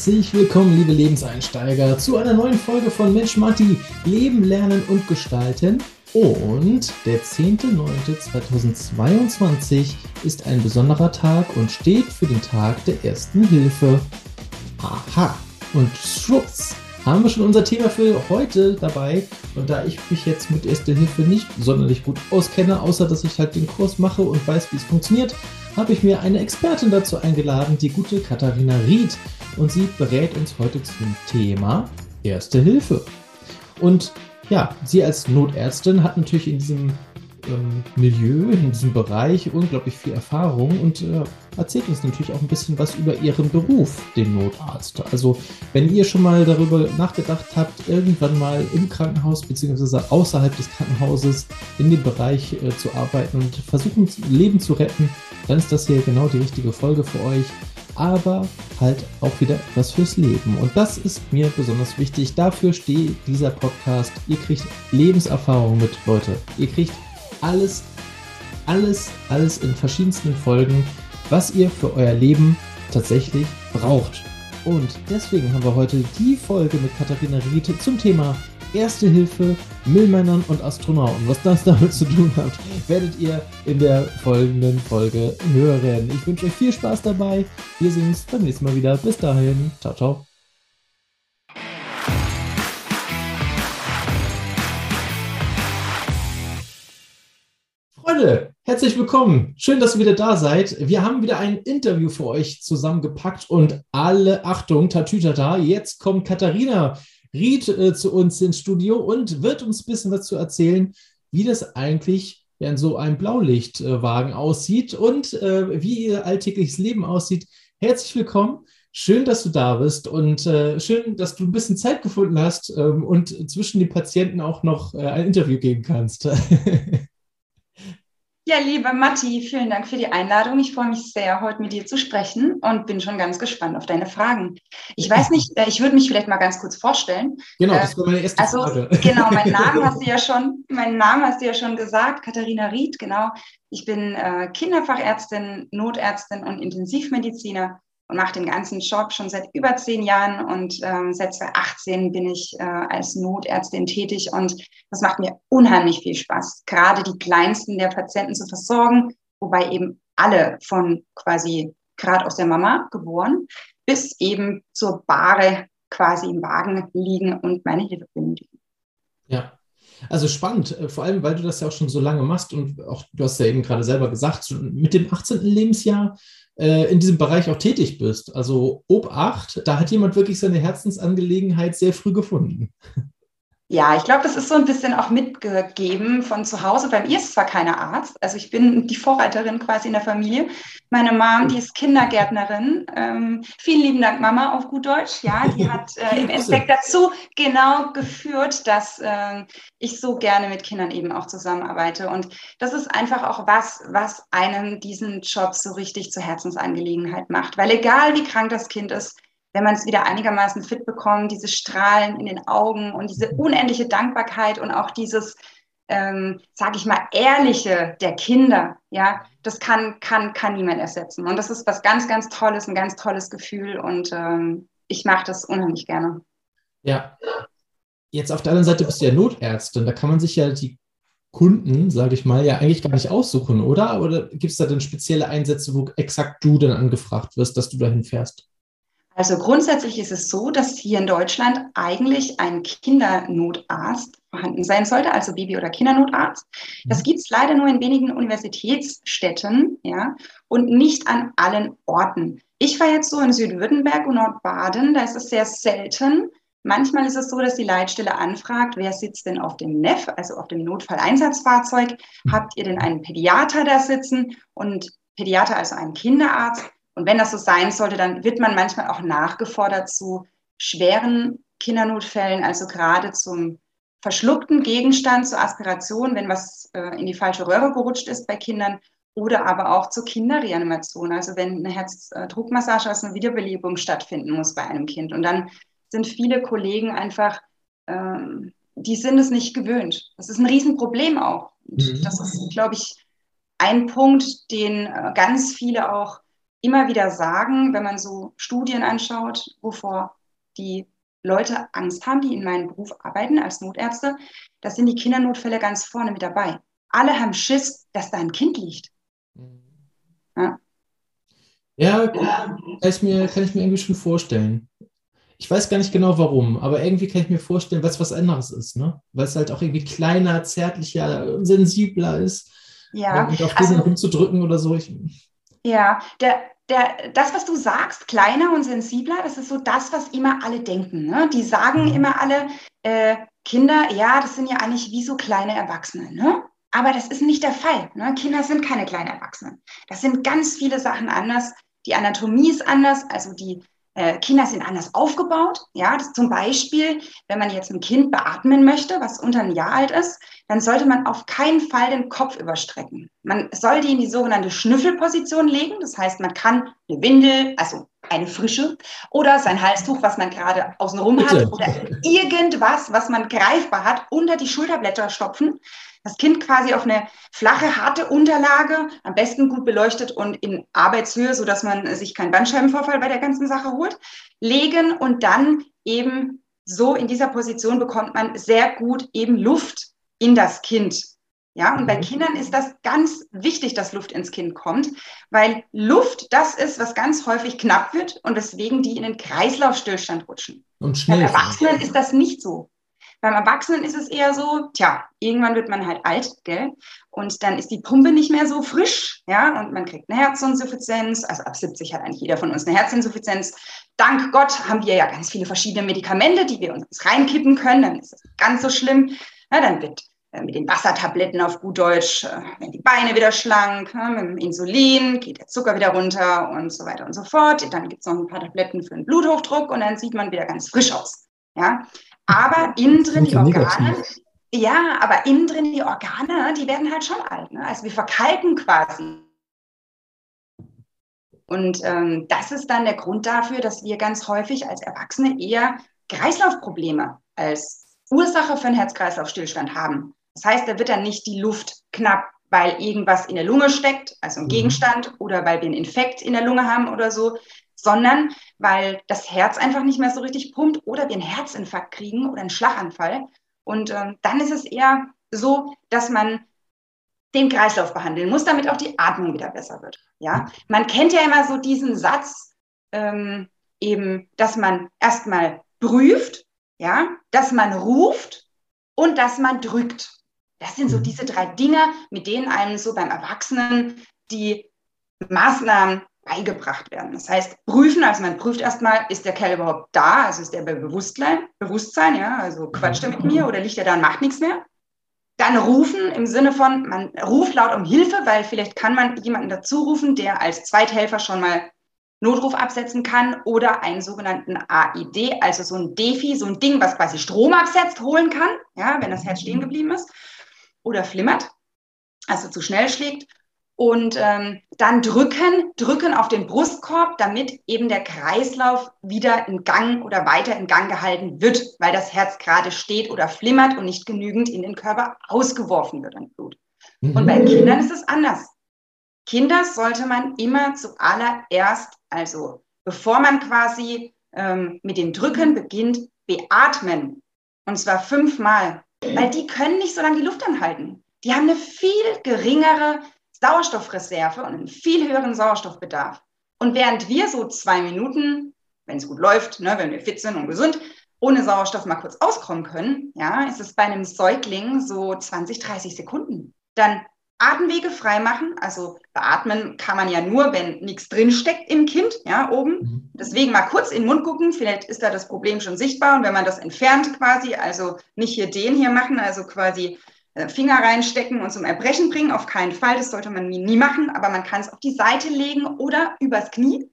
Herzlich willkommen, liebe Lebenseinsteiger, zu einer neuen Folge von Mensch Marti, Leben, Lernen und Gestalten. Und der 10.09.2022 ist ein besonderer Tag und steht für den Tag der ersten Hilfe. Aha, und schwupps, haben wir schon unser Thema für heute dabei. Und da ich mich jetzt mit Erste Hilfe nicht sonderlich gut auskenne, außer dass ich halt den Kurs mache und weiß, wie es funktioniert, habe ich mir eine Expertin dazu eingeladen, die gute Katharina Ried. Und sie berät uns heute zum Thema Erste Hilfe. Und ja, sie als Notärztin hat natürlich in diesem ähm, Milieu, in diesem Bereich unglaublich viel Erfahrung und äh, erzählt uns natürlich auch ein bisschen was über ihren Beruf, den Notarzt. Also wenn ihr schon mal darüber nachgedacht habt, irgendwann mal im Krankenhaus bzw. außerhalb des Krankenhauses in dem Bereich äh, zu arbeiten und versuchen, Leben zu retten, dann ist das hier genau die richtige Folge für euch. Aber halt auch wieder etwas fürs Leben. Und das ist mir besonders wichtig. Dafür steht dieser Podcast. Ihr kriegt Lebenserfahrung mit, Leute. Ihr kriegt alles, alles, alles in verschiedensten Folgen, was ihr für euer Leben tatsächlich braucht. Und deswegen haben wir heute die Folge mit Katharina Riete zum Thema Erste Hilfe, Müllmännern und Astronauten. Was das damit zu tun hat, werdet ihr in der folgenden Folge hören. Ich wünsche euch viel Spaß dabei. Wir sehen uns beim nächsten Mal wieder. Bis dahin. Ciao, ciao. Freunde, herzlich willkommen. Schön, dass ihr wieder da seid. Wir haben wieder ein Interview für euch zusammengepackt und alle Achtung, Tatütata, jetzt kommt Katharina Ried äh, zu uns ins Studio und wird uns ein bisschen was zu erzählen, wie das eigentlich in so einem Blaulichtwagen aussieht und äh, wie ihr alltägliches Leben aussieht. Herzlich willkommen. Schön, dass du da bist und äh, schön, dass du ein bisschen Zeit gefunden hast ähm, und zwischen den Patienten auch noch äh, ein Interview geben kannst. Ja, liebe Matti, vielen Dank für die Einladung. Ich freue mich sehr, heute mit dir zu sprechen und bin schon ganz gespannt auf deine Fragen. Ich weiß nicht, äh, ich würde mich vielleicht mal ganz kurz vorstellen. Genau, das war meine erste also, Frage. Genau, mein Name hast du ja schon, meinen Namen hast du ja schon gesagt, Katharina Ried, genau. Ich bin äh, Kinderfachärztin, Notärztin und Intensivmediziner und mache den ganzen Job schon seit über zehn Jahren und ähm, seit 2018 bin ich äh, als Notärztin tätig und das macht mir unheimlich viel Spaß, gerade die kleinsten der Patienten zu versorgen, wobei eben alle von quasi gerade aus der Mama geboren bis eben zur Bahre quasi im Wagen liegen und meine Hilfe benötigen. Ja, also spannend, äh, vor allem, weil du das ja auch schon so lange machst und auch du hast ja eben gerade selber gesagt, mit dem 18. Lebensjahr in diesem Bereich auch tätig bist. Also Obacht, da hat jemand wirklich seine Herzensangelegenheit sehr früh gefunden. Ja, ich glaube, das ist so ein bisschen auch mitgegeben von zu Hause. Bei mir ist zwar keiner Arzt, also ich bin die Vorreiterin quasi in der Familie. Meine Mom, die ist Kindergärtnerin. Ähm, vielen lieben Dank, Mama, auf gut Deutsch. Ja, die hat äh, im Endeffekt dazu genau geführt, dass äh, ich so gerne mit Kindern eben auch zusammenarbeite. Und das ist einfach auch was, was einem diesen Job so richtig zur Herzensangelegenheit macht. Weil egal wie krank das Kind ist, wenn man es wieder einigermaßen fit bekommt, diese Strahlen in den Augen und diese unendliche Dankbarkeit und auch dieses, ähm, sage ich mal, ehrliche der Kinder, ja, das kann, kann, kann niemand ersetzen. Und das ist was ganz, ganz Tolles, ein ganz tolles Gefühl und ähm, ich mache das unheimlich gerne. Ja. Jetzt auf der anderen Seite bist du ja Notärztin, da kann man sich ja die Kunden, sage ich mal, ja eigentlich gar nicht aussuchen, oder? Oder gibt es da denn spezielle Einsätze, wo exakt du dann angefragt wirst, dass du dahin fährst? Also grundsätzlich ist es so, dass hier in Deutschland eigentlich ein Kindernotarzt vorhanden sein sollte, also Baby- oder Kindernotarzt. Das mhm. gibt es leider nur in wenigen Universitätsstädten ja, und nicht an allen Orten. Ich war jetzt so in Südwürttemberg und Nordbaden, da ist es sehr selten. Manchmal ist es so, dass die Leitstelle anfragt, wer sitzt denn auf dem NEF, also auf dem Notfalleinsatzfahrzeug? Mhm. Habt ihr denn einen Pädiater da sitzen? Und Pädiater, also einen Kinderarzt, und wenn das so sein sollte, dann wird man manchmal auch nachgefordert zu schweren Kindernotfällen, also gerade zum verschluckten Gegenstand, zur Aspiration, wenn was äh, in die falsche Röhre gerutscht ist bei Kindern, oder aber auch zur Kinderreanimation, also wenn eine Herzdruckmassage aus einer Wiederbelebung stattfinden muss bei einem Kind. Und dann sind viele Kollegen einfach, ähm, die sind es nicht gewöhnt. Das ist ein Riesenproblem auch. Mhm. Das ist, glaube ich, ein Punkt, den äh, ganz viele auch immer wieder sagen, wenn man so Studien anschaut, wovor die Leute Angst haben, die in meinem Beruf arbeiten als Notärzte, da sind die Kindernotfälle ganz vorne mit dabei. Alle haben Schiss, dass da ein Kind liegt. Ja, ja kann, ich mir, kann ich mir irgendwie schon vorstellen. Ich weiß gar nicht genau warum, aber irgendwie kann ich mir vorstellen, es was anderes ist, ne? Weil es halt auch irgendwie kleiner, zärtlicher, sensibler ist. Ja. Und auf diesen also, rumzudrücken oder so. Ich, ja, der, der, das, was du sagst, kleiner und sensibler, das ist so das, was immer alle denken. Ne? Die sagen mhm. immer alle, äh, Kinder, ja, das sind ja eigentlich wie so kleine Erwachsene. Ne? Aber das ist nicht der Fall. Ne? Kinder sind keine kleinen Erwachsenen. Das sind ganz viele Sachen anders. Die Anatomie ist anders, also die Kinder sind anders aufgebaut. Ja, zum Beispiel, wenn man jetzt ein Kind beatmen möchte, was unter ein Jahr alt ist, dann sollte man auf keinen Fall den Kopf überstrecken. Man soll die in die sogenannte Schnüffelposition legen. Das heißt, man kann eine Windel, also eine frische, oder sein Halstuch, was man gerade außenrum hat, oder irgendwas, was man greifbar hat, unter die Schulterblätter stopfen das Kind quasi auf eine flache, harte Unterlage, am besten gut beleuchtet und in Arbeitshöhe, sodass man sich keinen Bandscheibenvorfall bei der ganzen Sache holt, legen und dann eben so in dieser Position bekommt man sehr gut eben Luft in das Kind. Ja, und bei mhm. Kindern ist das ganz wichtig, dass Luft ins Kind kommt, weil Luft das ist, was ganz häufig knapp wird und weswegen die in den Kreislaufstillstand rutschen. Und schnell. Bei Erwachsenen ist das nicht so. Beim Erwachsenen ist es eher so, tja, irgendwann wird man halt alt, gell? Und dann ist die Pumpe nicht mehr so frisch, ja? Und man kriegt eine Herzinsuffizienz. Also ab 70 hat eigentlich jeder von uns eine Herzinsuffizienz. Dank Gott haben wir ja ganz viele verschiedene Medikamente, die wir uns reinkippen können. Dann ist es ganz so schlimm. Na, dann wird äh, mit den Wassertabletten auf gut Deutsch, äh, werden die Beine wieder schlank, mit dem Insulin geht der Zucker wieder runter und so weiter und so fort. Dann gibt es noch ein paar Tabletten für den Bluthochdruck und dann sieht man wieder ganz frisch aus. Ja, aber innen drin die Organe, ja, aber innen drin die Organe, die werden halt schon alt. Ne? Also wir verkalken quasi. Und ähm, das ist dann der Grund dafür, dass wir ganz häufig als Erwachsene eher Kreislaufprobleme als Ursache für einen Herz-Kreislauf-Stillstand haben. Das heißt, da wird dann nicht die Luft knapp, weil irgendwas in der Lunge steckt, also ein mhm. Gegenstand, oder weil wir einen Infekt in der Lunge haben oder so, sondern weil das Herz einfach nicht mehr so richtig pumpt oder wir einen Herzinfarkt kriegen oder einen Schlaganfall. Und ähm, dann ist es eher so, dass man den Kreislauf behandeln muss, damit auch die Atmung wieder besser wird. Ja, man kennt ja immer so diesen Satz, ähm, eben, dass man erstmal prüft, ja, dass man ruft und dass man drückt. Das sind so mhm. diese drei Dinge, mit denen einem so beim Erwachsenen die Maßnahmen beigebracht werden. Das heißt, prüfen, also man prüft erstmal, ist der Kerl überhaupt da, also ist der bei Bewusstsein, Bewusstsein, ja, also quatscht er mit mir oder liegt er da und macht nichts mehr. Dann rufen im Sinne von, man ruft laut um Hilfe, weil vielleicht kann man jemanden dazu rufen, der als Zweithelfer schon mal Notruf absetzen kann oder einen sogenannten AID, also so ein Defi, so ein Ding, was quasi Strom absetzt, holen kann, ja, wenn das Herz stehen geblieben ist oder flimmert, also zu schnell schlägt und ähm, dann drücken, drücken auf den Brustkorb, damit eben der Kreislauf wieder in Gang oder weiter in Gang gehalten wird, weil das Herz gerade steht oder flimmert und nicht genügend in den Körper ausgeworfen wird an Blut. Mhm. Und bei Kindern ist es anders. Kinder sollte man immer zuallererst, also bevor man quasi ähm, mit dem Drücken beginnt, beatmen. Und zwar fünfmal, weil die können nicht so lange die Luft anhalten. Die haben eine viel geringere Sauerstoffreserve und einen viel höheren Sauerstoffbedarf. Und während wir so zwei Minuten, wenn es gut läuft, ne, wenn wir fit sind und gesund, ohne Sauerstoff mal kurz auskommen können, ja, ist es bei einem Säugling so 20, 30 Sekunden. Dann Atemwege freimachen, also beatmen kann man ja nur, wenn nichts drinsteckt im Kind, ja, oben. Mhm. Deswegen mal kurz in den Mund gucken, vielleicht ist da das Problem schon sichtbar und wenn man das entfernt quasi, also nicht hier den hier machen, also quasi Finger reinstecken und zum Erbrechen bringen. Auf keinen Fall, das sollte man nie machen, aber man kann es auf die Seite legen oder übers Knie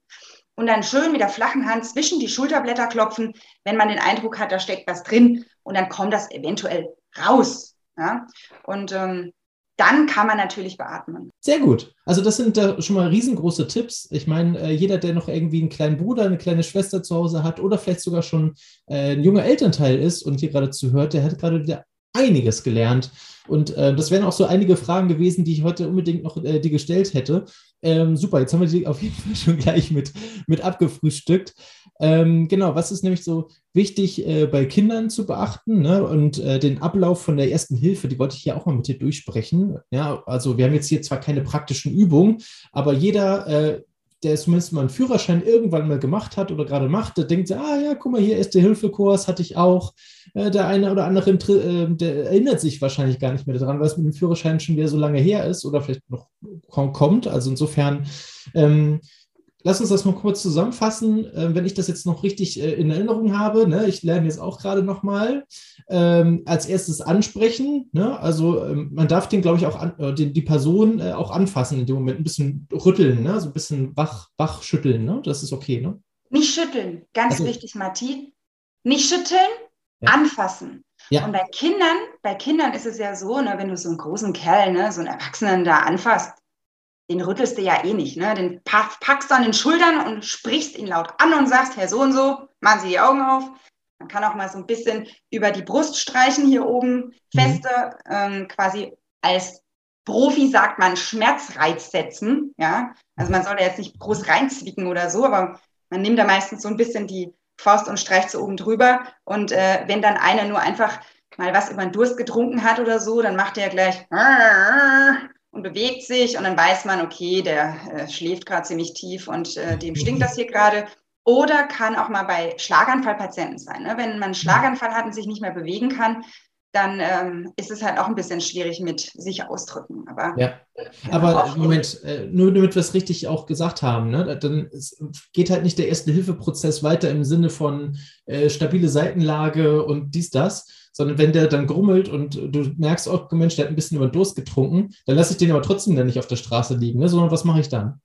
und dann schön mit der flachen Hand zwischen die Schulterblätter klopfen, wenn man den Eindruck hat, da steckt was drin und dann kommt das eventuell raus. Ja? Und ähm, dann kann man natürlich beatmen. Sehr gut. Also das sind da schon mal riesengroße Tipps. Ich meine, äh, jeder, der noch irgendwie einen kleinen Bruder, eine kleine Schwester zu Hause hat oder vielleicht sogar schon äh, ein junger Elternteil ist und hier gerade zuhört, der hat gerade wieder einiges gelernt. Und äh, das wären auch so einige Fragen gewesen, die ich heute unbedingt noch äh, dir gestellt hätte. Ähm, super, jetzt haben wir die auf jeden Fall schon gleich mit, mit abgefrühstückt. Ähm, genau, was ist nämlich so wichtig äh, bei Kindern zu beachten ne? und äh, den Ablauf von der ersten Hilfe, die wollte ich hier auch mal mit dir durchsprechen. Ja, also wir haben jetzt hier zwar keine praktischen Übungen, aber jeder äh, der zumindest mal einen Führerschein irgendwann mal gemacht hat oder gerade macht, der denkt, ah ja, guck mal, hier ist der Hilfekurs, hatte ich auch. Äh, der eine oder andere, äh, der erinnert sich wahrscheinlich gar nicht mehr daran, weil es mit dem Führerschein schon wieder so lange her ist oder vielleicht noch kommt. Also insofern ähm, lass uns das mal kurz zusammenfassen, äh, wenn ich das jetzt noch richtig äh, in Erinnerung habe. Ne? Ich lerne jetzt auch gerade nochmal. Ähm, als erstes ansprechen. Ne? Also ähm, man darf den, glaube ich, auch an, äh, den, die Person äh, auch anfassen in dem Moment, ein bisschen rütteln, ne? so ein bisschen wach, wach schütteln. Ne? Das ist okay. Ne? Nicht schütteln, ganz also, wichtig, Martin. Nicht schütteln, ja. anfassen. Ja. Und bei Kindern, bei Kindern ist es ja so, ne, wenn du so einen großen Kerl, ne, so einen Erwachsenen da anfasst, den rüttelst du ja eh nicht. Ne? Den packst du an den Schultern und sprichst ihn laut an und sagst, Herr so und so, machen Sie die Augen auf. Man kann auch mal so ein bisschen über die Brust streichen hier oben, mhm. feste, mhm. ähm, quasi als Profi sagt man Schmerzreiz setzen. Ja? Also man soll da jetzt nicht groß reinzwicken oder so, aber man nimmt da meistens so ein bisschen die Faust und streicht so oben drüber. Und äh, wenn dann einer nur einfach mal was über den Durst getrunken hat oder so, dann macht er gleich und bewegt sich und dann weiß man, okay, der äh, schläft gerade ziemlich tief und äh, dem stinkt das hier gerade. Oder kann auch mal bei Schlaganfallpatienten sein. Ne? Wenn man einen Schlaganfall hat und sich nicht mehr bewegen kann, dann ähm, ist es halt auch ein bisschen schwierig mit sich ausdrücken. Aber, ja. Aber Moment, äh, nur damit wir es richtig auch gesagt haben, ne? dann geht halt nicht der Erste-Hilfe-Prozess weiter im Sinne von äh, stabile Seitenlage und dies, das, sondern wenn der dann grummelt und du merkst, oh Mensch, der hat ein bisschen über Durst getrunken, dann lasse ich den aber trotzdem dann nicht auf der Straße liegen, ne? sondern was mache ich dann?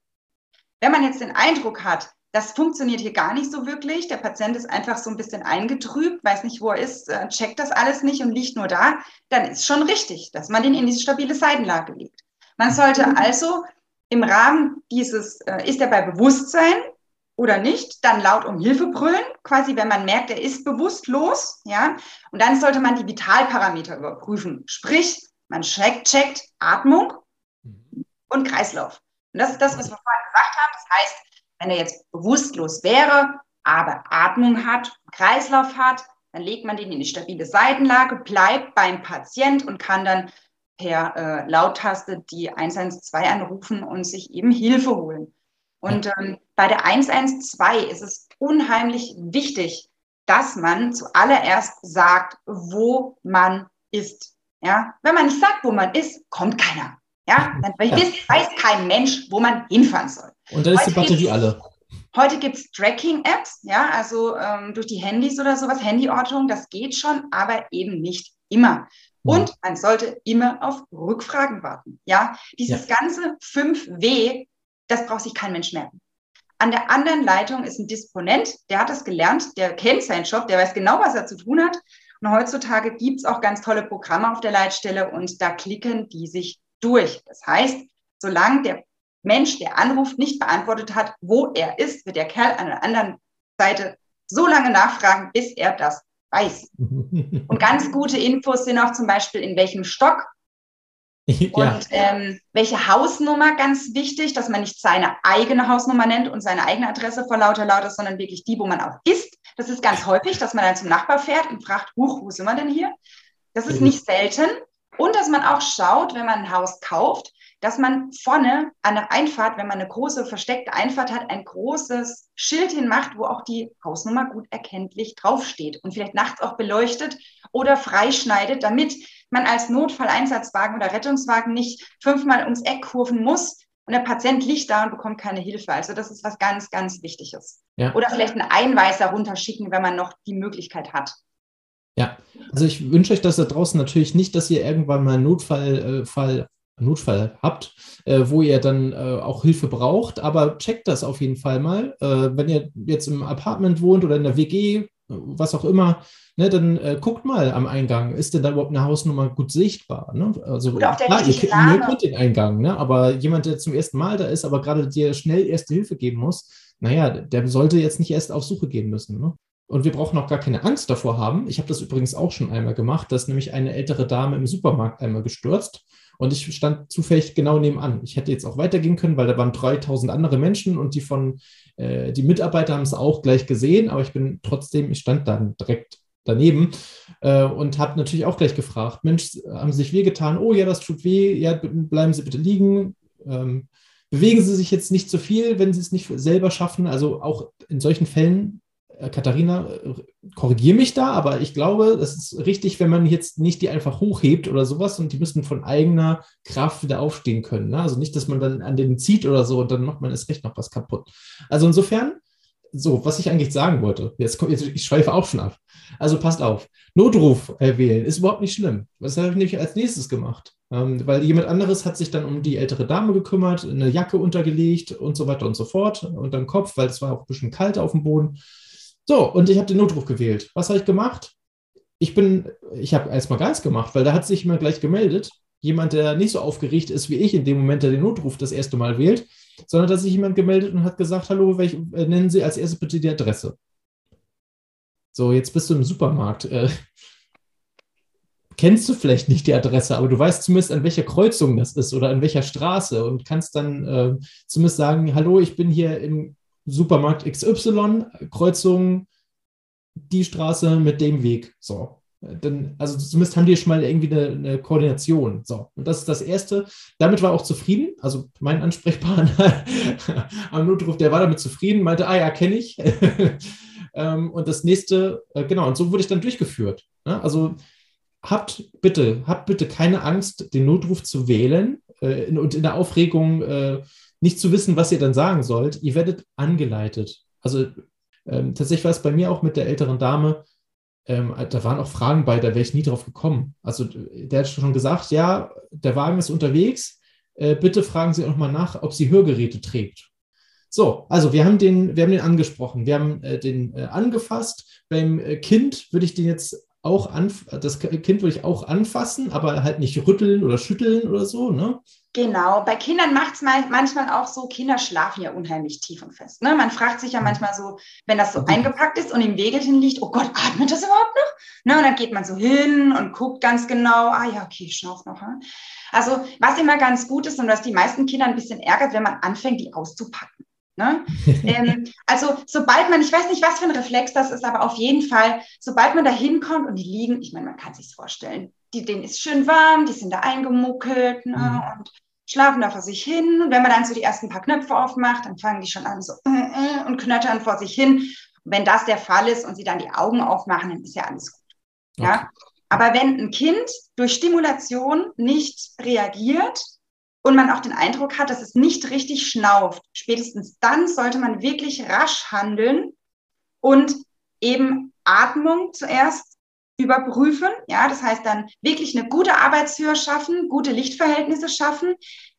Wenn man jetzt den Eindruck hat, das funktioniert hier gar nicht so wirklich. Der Patient ist einfach so ein bisschen eingetrübt, weiß nicht, wo er ist, äh, checkt das alles nicht und liegt nur da. Dann ist schon richtig, dass man den in diese stabile Seitenlage legt. Man sollte mhm. also im Rahmen dieses, äh, ist er bei Bewusstsein oder nicht, dann laut um Hilfe brüllen, quasi wenn man merkt, er ist bewusstlos, ja. Und dann sollte man die Vitalparameter überprüfen. Sprich, man checkt, checkt Atmung mhm. und Kreislauf. Und das ist das, was wir vorhin gesagt haben. Das heißt, wenn er jetzt bewusstlos wäre, aber Atmung hat, Kreislauf hat, dann legt man den in die stabile Seitenlage, bleibt beim Patient und kann dann per äh, Lauttaste die 112 anrufen und sich eben Hilfe holen. Und ähm, bei der 112 ist es unheimlich wichtig, dass man zuallererst sagt, wo man ist. Ja? Wenn man nicht sagt, wo man ist, kommt keiner. Ja? Dann ja. weiß kein Mensch, wo man hinfahren soll. Und dann ist die Batterie alle. Heute gibt es Tracking-Apps, ja, also ähm, durch die Handys oder sowas, Handyortung, das geht schon, aber eben nicht immer. Und man sollte immer auf Rückfragen warten. Ja, dieses ja. ganze 5W, das braucht sich kein Mensch merken. An der anderen Leitung ist ein Disponent, der hat das gelernt, der kennt seinen Job, der weiß genau, was er zu tun hat. Und heutzutage gibt es auch ganz tolle Programme auf der Leitstelle und da klicken die sich durch. Das heißt, solange der Mensch, der anruft, nicht beantwortet hat, wo er ist, wird der Kerl an der anderen Seite so lange nachfragen, bis er das weiß. Und ganz gute Infos sind auch zum Beispiel, in welchem Stock ja. und ähm, welche Hausnummer, ganz wichtig, dass man nicht seine eigene Hausnummer nennt und seine eigene Adresse vor lauter lauter, sondern wirklich die, wo man auch ist. Das ist ganz häufig, dass man dann zum Nachbar fährt und fragt, huch, wo sind wir denn hier? Das ist nicht selten. Und dass man auch schaut, wenn man ein Haus kauft, dass man vorne an der Einfahrt, wenn man eine große versteckte Einfahrt hat, ein großes Schild hinmacht, wo auch die Hausnummer gut erkenntlich draufsteht und vielleicht nachts auch beleuchtet oder freischneidet, damit man als Notfalleinsatzwagen oder Rettungswagen nicht fünfmal ums Eck kurven muss und der Patient liegt da und bekommt keine Hilfe. Also das ist was ganz, ganz Wichtiges. Ja. Oder vielleicht einen Einweiser runterschicken, wenn man noch die Möglichkeit hat. Ja, also ich wünsche euch das da draußen natürlich nicht, dass ihr irgendwann mal einen Notfallfall äh, Notfall habt, äh, wo ihr dann äh, auch Hilfe braucht. Aber checkt das auf jeden Fall mal. Äh, wenn ihr jetzt im Apartment wohnt oder in der WG, was auch immer, ne, dann äh, guckt mal am Eingang. Ist denn da überhaupt eine Hausnummer gut sichtbar? Ne? Also klar, ihr, ihr kennt den Eingang, ne? aber jemand, der zum ersten Mal da ist, aber gerade dir schnell erste Hilfe geben muss, naja, der sollte jetzt nicht erst auf Suche gehen müssen. Ne? Und wir brauchen auch gar keine Angst davor haben. Ich habe das übrigens auch schon einmal gemacht, dass nämlich eine ältere Dame im Supermarkt einmal gestürzt Und ich stand zufällig genau nebenan. Ich hätte jetzt auch weitergehen können, weil da waren 3000 andere Menschen und die von, äh, die Mitarbeiter haben es auch gleich gesehen, aber ich bin trotzdem, ich stand dann direkt daneben äh, und habe natürlich auch gleich gefragt, Mensch, haben Sie sich wehgetan? Oh ja, das tut weh, ja, bleiben Sie bitte liegen. Ähm, bewegen Sie sich jetzt nicht zu viel, wenn Sie es nicht selber schaffen. Also auch in solchen Fällen Katharina, äh, korrigiere mich da, aber ich glaube, es ist richtig, wenn man jetzt nicht die einfach hochhebt oder sowas und die müssen von eigener Kraft wieder aufstehen können. Ne? Also nicht, dass man dann an denen zieht oder so und dann macht man erst recht noch was kaputt. Also insofern, so, was ich eigentlich sagen wollte, jetzt, kommt, jetzt ich schweife auch schon ab. Also passt auf, Notruf wählen ist überhaupt nicht schlimm. Was habe ich nämlich als nächstes gemacht? Ähm, weil jemand anderes hat sich dann um die ältere Dame gekümmert, eine Jacke untergelegt und so weiter und so fort und dann Kopf, weil es war auch ein bisschen kalt auf dem Boden. So, und ich habe den Notruf gewählt. Was habe ich gemacht? Ich bin, ich habe erstmal ganz gemacht, weil da hat sich jemand gleich gemeldet. Jemand, der nicht so aufgeregt ist wie ich in dem Moment, der den Notruf das erste Mal wählt, sondern dass sich jemand gemeldet und hat gesagt, hallo, welch, äh, nennen Sie als erstes bitte die Adresse. So, jetzt bist du im Supermarkt. Äh, kennst du vielleicht nicht die Adresse, aber du weißt zumindest, an welcher Kreuzung das ist oder an welcher Straße und kannst dann äh, zumindest sagen, hallo, ich bin hier im Supermarkt XY, Kreuzung, die Straße mit dem Weg. So. Dann, also zumindest haben die schon mal irgendwie eine, eine, Koordination. So, und das ist das Erste. Damit war auch zufrieden. Also mein Ansprechpartner am Notruf, der war damit zufrieden, meinte, ah ja, kenne ich. Ähm, und das nächste, äh, genau, und so wurde ich dann durchgeführt. Ne? Also habt bitte, habt bitte keine Angst, den Notruf zu wählen äh, und in der Aufregung äh, nicht zu wissen, was ihr dann sagen sollt. Ihr werdet angeleitet. Also ähm, tatsächlich war es bei mir auch mit der älteren Dame, ähm, da waren auch Fragen bei, da wäre ich nie drauf gekommen. Also der hat schon gesagt, ja, der Wagen ist unterwegs, äh, bitte fragen Sie auch mal nach, ob sie Hörgeräte trägt. So, also wir haben den, wir haben den angesprochen, wir haben äh, den äh, angefasst. Beim äh, Kind würde ich den jetzt auch anf das Kind würde ich auch anfassen, aber halt nicht rütteln oder schütteln oder so, ne? Genau, bei Kindern macht es manchmal auch so, Kinder schlafen ja unheimlich tief und fest. Ne? Man fragt sich ja mhm. manchmal so, wenn das so eingepackt ist und im Wegelchen liegt, oh Gott, atmet das überhaupt noch? Ne? Und dann geht man so hin und guckt ganz genau, ah ja, okay, ich schnauf noch. Hm? Also was immer ganz gut ist und was die meisten Kinder ein bisschen ärgert, wenn man anfängt, die auszupacken. Ne? ähm, also sobald man, ich weiß nicht, was für ein Reflex das ist, aber auf jeden Fall, sobald man da hinkommt und die liegen, ich meine, man kann sich vorstellen, die, denen ist schön warm, die sind da eingemuckelt ne? Mhm. und schlafen da vor sich hin. Und wenn man dann so die ersten paar Knöpfe aufmacht, dann fangen die schon an so äh, äh, und knöttern vor sich hin. Und wenn das der Fall ist und sie dann die Augen aufmachen, dann ist ja alles gut. Okay. Ja? Aber wenn ein Kind durch Stimulation nicht reagiert und man auch den Eindruck hat, dass es nicht richtig schnauft, spätestens dann sollte man wirklich rasch handeln und eben Atmung zuerst überprüfen. Ja, das heißt dann wirklich eine gute Arbeitshöhe schaffen, gute Lichtverhältnisse schaffen,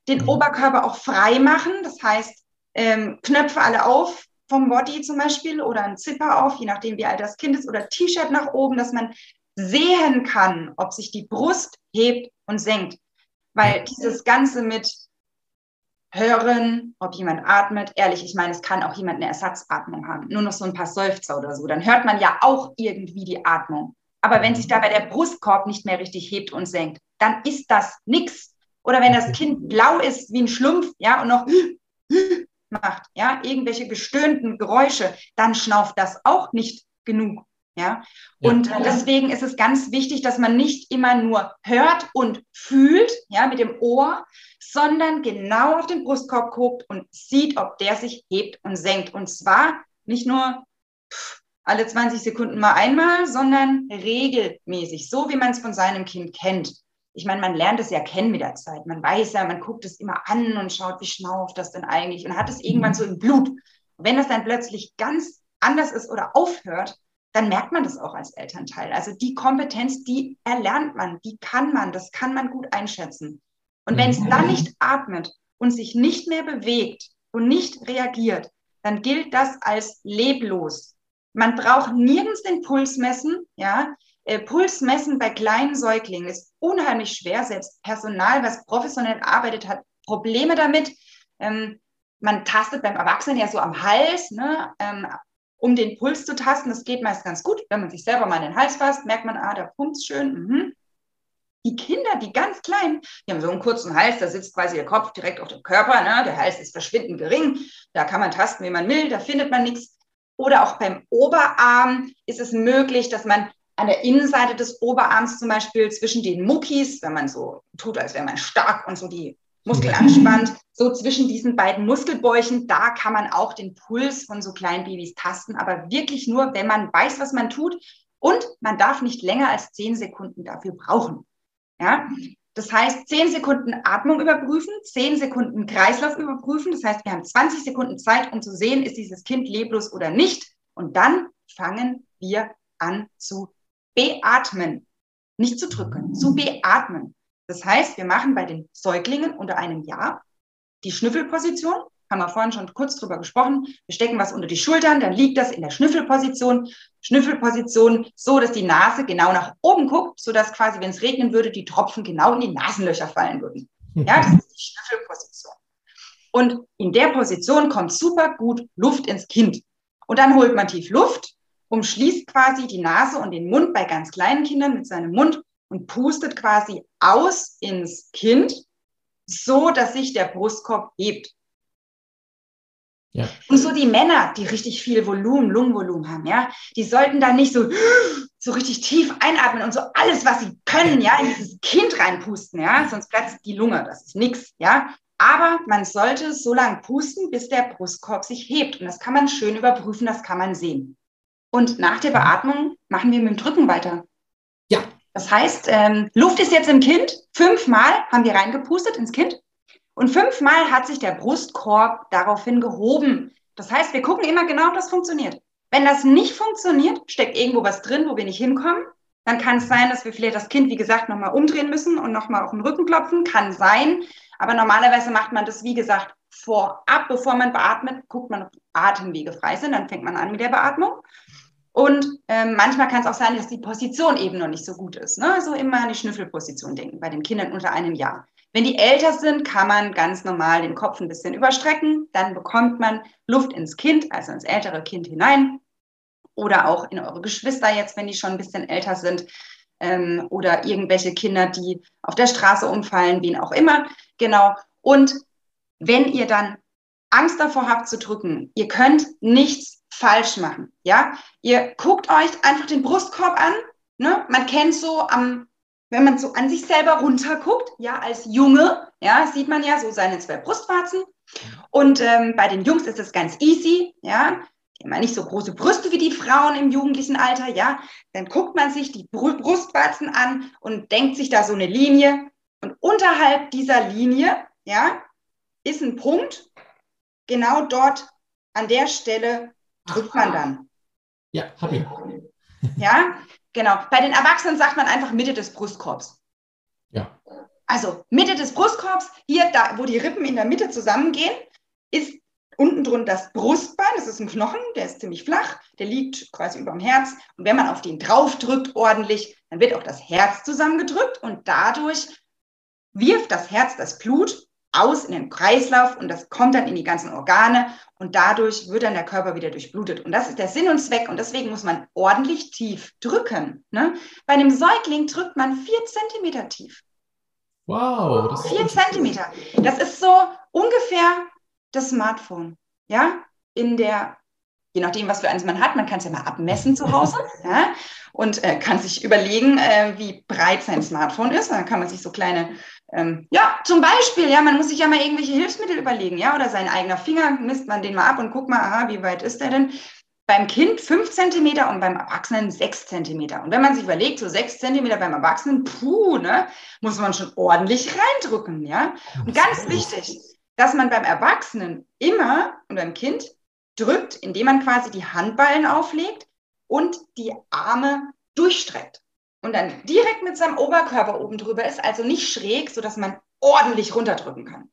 den mhm. Oberkörper auch frei machen. Das heißt, ähm, Knöpfe alle auf vom Body zum Beispiel oder ein Zipper auf, je nachdem wie alt das Kind ist, oder T-Shirt nach oben, dass man sehen kann, ob sich die Brust hebt und senkt. Weil dieses Ganze mit hören, ob jemand atmet. Ehrlich, ich meine, es kann auch jemand eine Ersatzatmung haben. Nur noch so ein paar Seufzer oder so. Dann hört man ja auch irgendwie die Atmung. Aber wenn sich dabei der Brustkorb nicht mehr richtig hebt und senkt, dann ist das nichts. Oder wenn das Kind blau ist wie ein Schlumpf, ja, und noch macht, ja, irgendwelche gestöhnten Geräusche, dann schnauft das auch nicht genug. Ja? ja? Und deswegen ist es ganz wichtig, dass man nicht immer nur hört und fühlt, ja, mit dem Ohr, sondern genau auf den Brustkorb guckt und sieht, ob der sich hebt und senkt. Und zwar nicht nur alle 20 Sekunden mal einmal, sondern regelmäßig, so wie man es von seinem Kind kennt. Ich meine, man lernt es ja kennen mit der Zeit. Man weiß ja, man guckt es immer an und schaut, wie schnauft das denn eigentlich und hat es irgendwann so im Blut. Wenn das dann plötzlich ganz anders ist oder aufhört, dann merkt man das auch als Elternteil. Also die Kompetenz, die erlernt man, die kann man, das kann man gut einschätzen. Und wenn es dann mhm. nicht atmet und sich nicht mehr bewegt und nicht reagiert, dann gilt das als leblos. Man braucht nirgends den Puls messen. Ja? Äh, Puls messen bei kleinen Säuglingen ist unheimlich schwer. Selbst Personal, was professionell arbeitet, hat Probleme damit. Ähm, man tastet beim Erwachsenen ja so am Hals, ne? ähm, um den Puls zu tasten. Das geht meist ganz gut. Wenn man sich selber mal in den Hals fasst, merkt man, ah, der pumpt schön. Mhm. Die Kinder, die ganz kleinen, die haben so einen kurzen Hals, da sitzt quasi der Kopf direkt auf dem Körper, ne? der Hals ist verschwindend gering, da kann man tasten, wie man will, da findet man nichts. Oder auch beim Oberarm ist es möglich, dass man an der Innenseite des Oberarms zum Beispiel zwischen den Muckis, wenn man so tut, als wäre man stark und so die Muskel anspannt, so zwischen diesen beiden Muskelbäuchen, da kann man auch den Puls von so kleinen Babys tasten, aber wirklich nur, wenn man weiß, was man tut. Und man darf nicht länger als zehn Sekunden dafür brauchen. Ja? Das heißt, zehn Sekunden Atmung überprüfen, zehn Sekunden Kreislauf überprüfen. Das heißt, wir haben 20 Sekunden Zeit, um zu sehen, ist dieses Kind leblos oder nicht. Und dann fangen wir an zu beatmen. Nicht zu drücken, zu beatmen. Das heißt, wir machen bei den Säuglingen unter einem Jahr die Schnüffelposition. Haben wir vorhin schon kurz drüber gesprochen. Wir stecken was unter die Schultern, dann liegt das in der Schnüffelposition. Schnüffelposition so, dass die Nase genau nach oben guckt, sodass quasi, wenn es regnen würde, die Tropfen genau in die Nasenlöcher fallen würden. Ja, das ist die Schnüffelposition. Und in der Position kommt super gut Luft ins Kind. Und dann holt man tief Luft, umschließt quasi die Nase und den Mund bei ganz kleinen Kindern mit seinem Mund und pustet quasi aus ins Kind, so dass sich der Brustkorb hebt. Ja. Und so die Männer, die richtig viel Volumen, Lungenvolumen haben, ja, die sollten da nicht so, so richtig tief einatmen und so alles, was sie können, ja, in dieses Kind reinpusten, ja, sonst platzt die Lunge, das ist nichts, ja. Aber man sollte so lange pusten, bis der Brustkorb sich hebt. Und das kann man schön überprüfen, das kann man sehen. Und nach der Beatmung machen wir mit dem Drücken weiter. Ja, das heißt, ähm, Luft ist jetzt im Kind. Fünfmal haben wir reingepustet ins Kind. Und fünfmal hat sich der Brustkorb daraufhin gehoben. Das heißt, wir gucken immer genau, ob das funktioniert. Wenn das nicht funktioniert, steckt irgendwo was drin, wo wir nicht hinkommen. Dann kann es sein, dass wir vielleicht das Kind, wie gesagt, nochmal umdrehen müssen und nochmal auf den Rücken klopfen. Kann sein. Aber normalerweise macht man das, wie gesagt, vorab, bevor man beatmet, guckt man, ob Atemwege frei sind. Dann fängt man an mit der Beatmung. Und ähm, manchmal kann es auch sein, dass die Position eben noch nicht so gut ist. Ne? Also immer an die Schnüffelposition denken bei den Kindern unter einem Jahr. Wenn die älter sind, kann man ganz normal den Kopf ein bisschen überstrecken. Dann bekommt man Luft ins Kind, also ins ältere Kind hinein. Oder auch in eure Geschwister jetzt, wenn die schon ein bisschen älter sind. Ähm, oder irgendwelche Kinder, die auf der Straße umfallen, wen auch immer. Genau. Und wenn ihr dann Angst davor habt zu drücken, ihr könnt nichts falsch machen. Ja, ihr guckt euch einfach den Brustkorb an. Ne? Man kennt so am, wenn man so an sich selber runterguckt, ja, als Junge, ja, sieht man ja so seine zwei Brustwarzen. Und ähm, bei den Jungs ist es ganz easy, ja. Die haben nicht so große Brüste wie die Frauen im jugendlichen Alter, ja. Dann guckt man sich die Brustwarzen an und denkt sich da so eine Linie. Und unterhalb dieser Linie, ja, ist ein Punkt. Genau dort an der Stelle drückt man dann. Ja, habe ich. Ja, genau. Bei den Erwachsenen sagt man einfach Mitte des Brustkorbs. Ja. Also Mitte des Brustkorbs, hier, da, wo die Rippen in der Mitte zusammengehen, ist unten drunter das Brustbein. Das ist ein Knochen, der ist ziemlich flach, der liegt quasi über dem Herz. Und wenn man auf den drauf drückt ordentlich, dann wird auch das Herz zusammengedrückt und dadurch wirft das Herz das Blut aus in den Kreislauf und das kommt dann in die ganzen Organe und dadurch wird dann der Körper wieder durchblutet. Und das ist der Sinn und Zweck und deswegen muss man ordentlich tief drücken. Ne? Bei einem Säugling drückt man vier Zentimeter tief. Wow. Das vier Zentimeter. Das ist so ungefähr das Smartphone. Ja, in der, je nachdem, was für eins man hat, man kann es ja mal abmessen zu Hause. ja? Und äh, kann sich überlegen, äh, wie breit sein Smartphone ist. dann kann man sich so kleine ähm, ja, zum Beispiel, ja, man muss sich ja mal irgendwelche Hilfsmittel überlegen, ja, oder sein eigener Finger, misst man den mal ab und guckt mal, aha, wie weit ist der denn? Beim Kind fünf Zentimeter und beim Erwachsenen sechs Zentimeter. Und wenn man sich überlegt, so sechs Zentimeter beim Erwachsenen, puh, ne, muss man schon ordentlich reindrücken, ja. Und ganz wichtig, dass man beim Erwachsenen immer und beim Kind drückt, indem man quasi die Handballen auflegt und die Arme durchstreckt und dann direkt mit seinem Oberkörper oben drüber ist, also nicht schräg, sodass man ordentlich runterdrücken kann.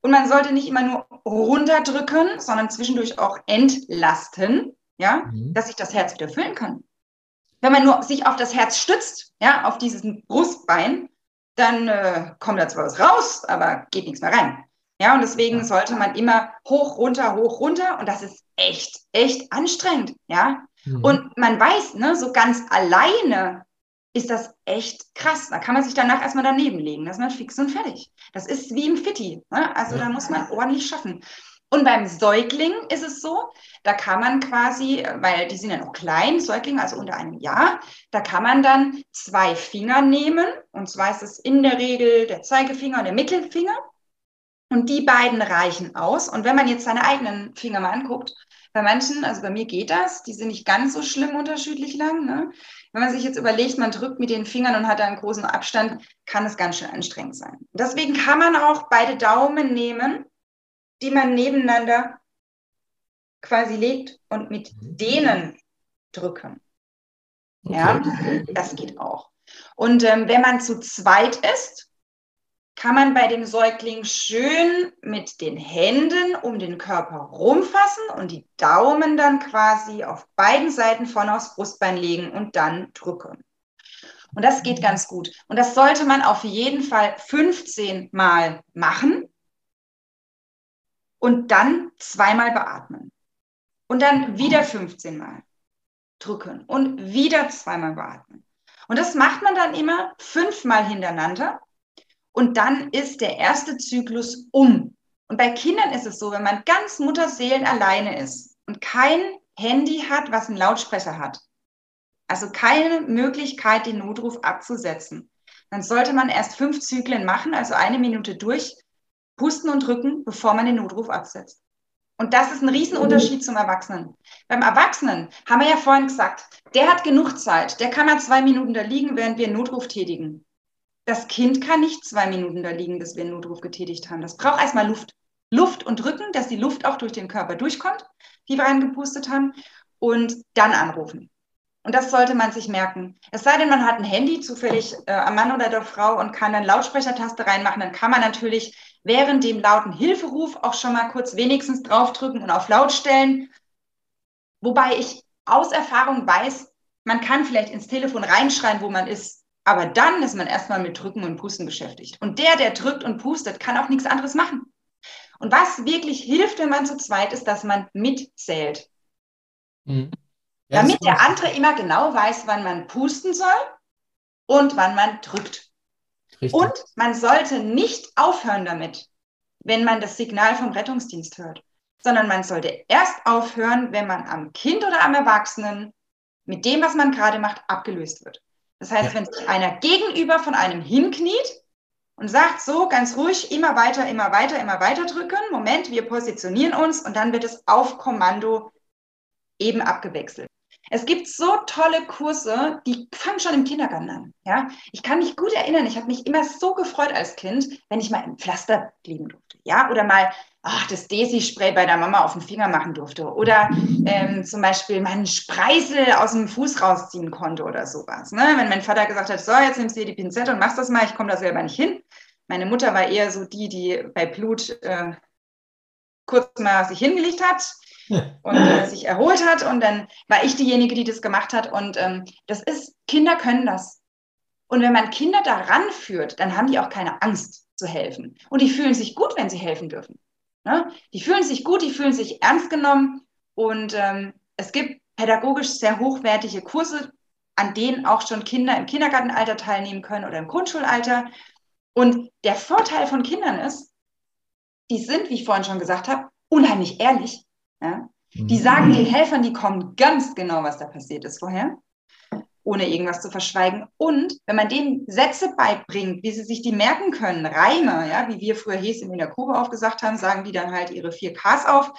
Und man sollte nicht immer nur runterdrücken, sondern zwischendurch auch entlasten, ja, mhm. dass sich das Herz wieder füllen kann. Wenn man nur sich auf das Herz stützt, ja, auf dieses Brustbein, dann äh, kommt da zwar was raus, aber geht nichts mehr rein. Ja, und deswegen sollte man immer hoch, runter, hoch, runter. Und das ist echt, echt anstrengend. Ja. Mhm. Und man weiß, ne, so ganz alleine ist das echt krass. Da kann man sich danach erstmal daneben legen. Das ist man fix und fertig. Das ist wie im Fitti. Ne? Also ja. da muss man ordentlich schaffen. Und beim Säugling ist es so, da kann man quasi, weil die sind ja noch klein, Säuglinge, also unter einem Jahr, da kann man dann zwei Finger nehmen. Und zwar ist es in der Regel der Zeigefinger und der Mittelfinger. Und die beiden reichen aus. Und wenn man jetzt seine eigenen Finger mal anguckt, bei manchen, also bei mir geht das, die sind nicht ganz so schlimm unterschiedlich lang. Ne? Wenn man sich jetzt überlegt, man drückt mit den Fingern und hat einen großen Abstand, kann es ganz schön anstrengend sein. Deswegen kann man auch beide Daumen nehmen, die man nebeneinander quasi legt und mit mhm. denen drücken. Okay. Ja, das geht auch. Und ähm, wenn man zu zweit ist, kann man bei dem Säugling schön mit den Händen um den Körper rumfassen und die Daumen dann quasi auf beiden Seiten vorne aufs Brustbein legen und dann drücken. Und das geht ganz gut. Und das sollte man auf jeden Fall 15 Mal machen und dann zweimal beatmen. Und dann wieder 15 Mal drücken und wieder zweimal beatmen. Und das macht man dann immer fünfmal hintereinander und dann ist der erste Zyklus um. Und bei Kindern ist es so, wenn man ganz Mutterseelen alleine ist und kein Handy hat, was einen Lautsprecher hat, also keine Möglichkeit, den Notruf abzusetzen, dann sollte man erst fünf Zyklen machen, also eine Minute durch, pusten und drücken, bevor man den Notruf absetzt. Und das ist ein Riesenunterschied zum Erwachsenen. Beim Erwachsenen haben wir ja vorhin gesagt, der hat genug Zeit, der kann mal zwei Minuten da liegen, während wir einen Notruf tätigen. Das Kind kann nicht zwei Minuten da liegen, bis wir einen Notruf getätigt haben. Das braucht erstmal Luft. Luft und drücken, dass die Luft auch durch den Körper durchkommt, die wir reingepustet haben, und dann anrufen. Und das sollte man sich merken. Es sei denn, man hat ein Handy zufällig äh, am Mann oder der Frau und kann dann Lautsprechertaste reinmachen, dann kann man natürlich während dem lauten Hilferuf auch schon mal kurz wenigstens draufdrücken und auf laut stellen. Wobei ich aus Erfahrung weiß, man kann vielleicht ins Telefon reinschreien, wo man ist. Aber dann ist man erstmal mit Drücken und Pusten beschäftigt. Und der, der drückt und pustet, kann auch nichts anderes machen. Und was wirklich hilft, wenn man zu zweit ist, dass man mitzählt. Mhm. Ja, Damit der andere immer genau weiß, wann man pusten soll und wann man drückt. Richtig. Und man sollte nicht aufhören damit, wenn man das Signal vom Rettungsdienst hört, sondern man sollte erst aufhören, wenn man am Kind oder am Erwachsenen mit dem, was man gerade macht, abgelöst wird. Das heißt, ja. wenn sich einer gegenüber von einem hinkniet und sagt so ganz ruhig, immer weiter, immer weiter, immer weiter drücken, Moment, wir positionieren uns und dann wird es auf Kommando eben abgewechselt. Es gibt so tolle Kurse, die fangen schon im Kindergarten an. Ja? Ich kann mich gut erinnern, ich habe mich immer so gefreut als Kind, wenn ich mal im Pflaster liegen durfte. Ja? Oder mal ach, das Desi-Spray bei der Mama auf den Finger machen durfte. Oder ähm, zum Beispiel meinen Spreisel aus dem Fuß rausziehen konnte oder sowas. Ne? Wenn mein Vater gesagt hat, so, jetzt nimmst du dir die Pinzette und machst das mal, ich komme da selber nicht hin. Meine Mutter war eher so die, die bei Blut äh, kurz mal sich hingelegt hat und äh, sich erholt hat. Und dann war ich diejenige, die das gemacht hat. Und ähm, das ist, Kinder können das. Und wenn man Kinder daran führt, dann haben die auch keine Angst zu helfen. Und die fühlen sich gut, wenn sie helfen dürfen. Ne? Die fühlen sich gut, die fühlen sich ernst genommen. Und ähm, es gibt pädagogisch sehr hochwertige Kurse, an denen auch schon Kinder im Kindergartenalter teilnehmen können oder im Grundschulalter. Und der Vorteil von Kindern ist, die sind, wie ich vorhin schon gesagt habe, unheimlich ehrlich. Ja? Die mhm. sagen den Helfern, die kommen ganz genau, was da passiert ist vorher, ohne irgendwas zu verschweigen. Und wenn man denen Sätze beibringt, wie sie sich die merken können, Reime, ja, wie wir früher Häschen in der Kurve aufgesagt haben, sagen die dann halt ihre vier Ks auf,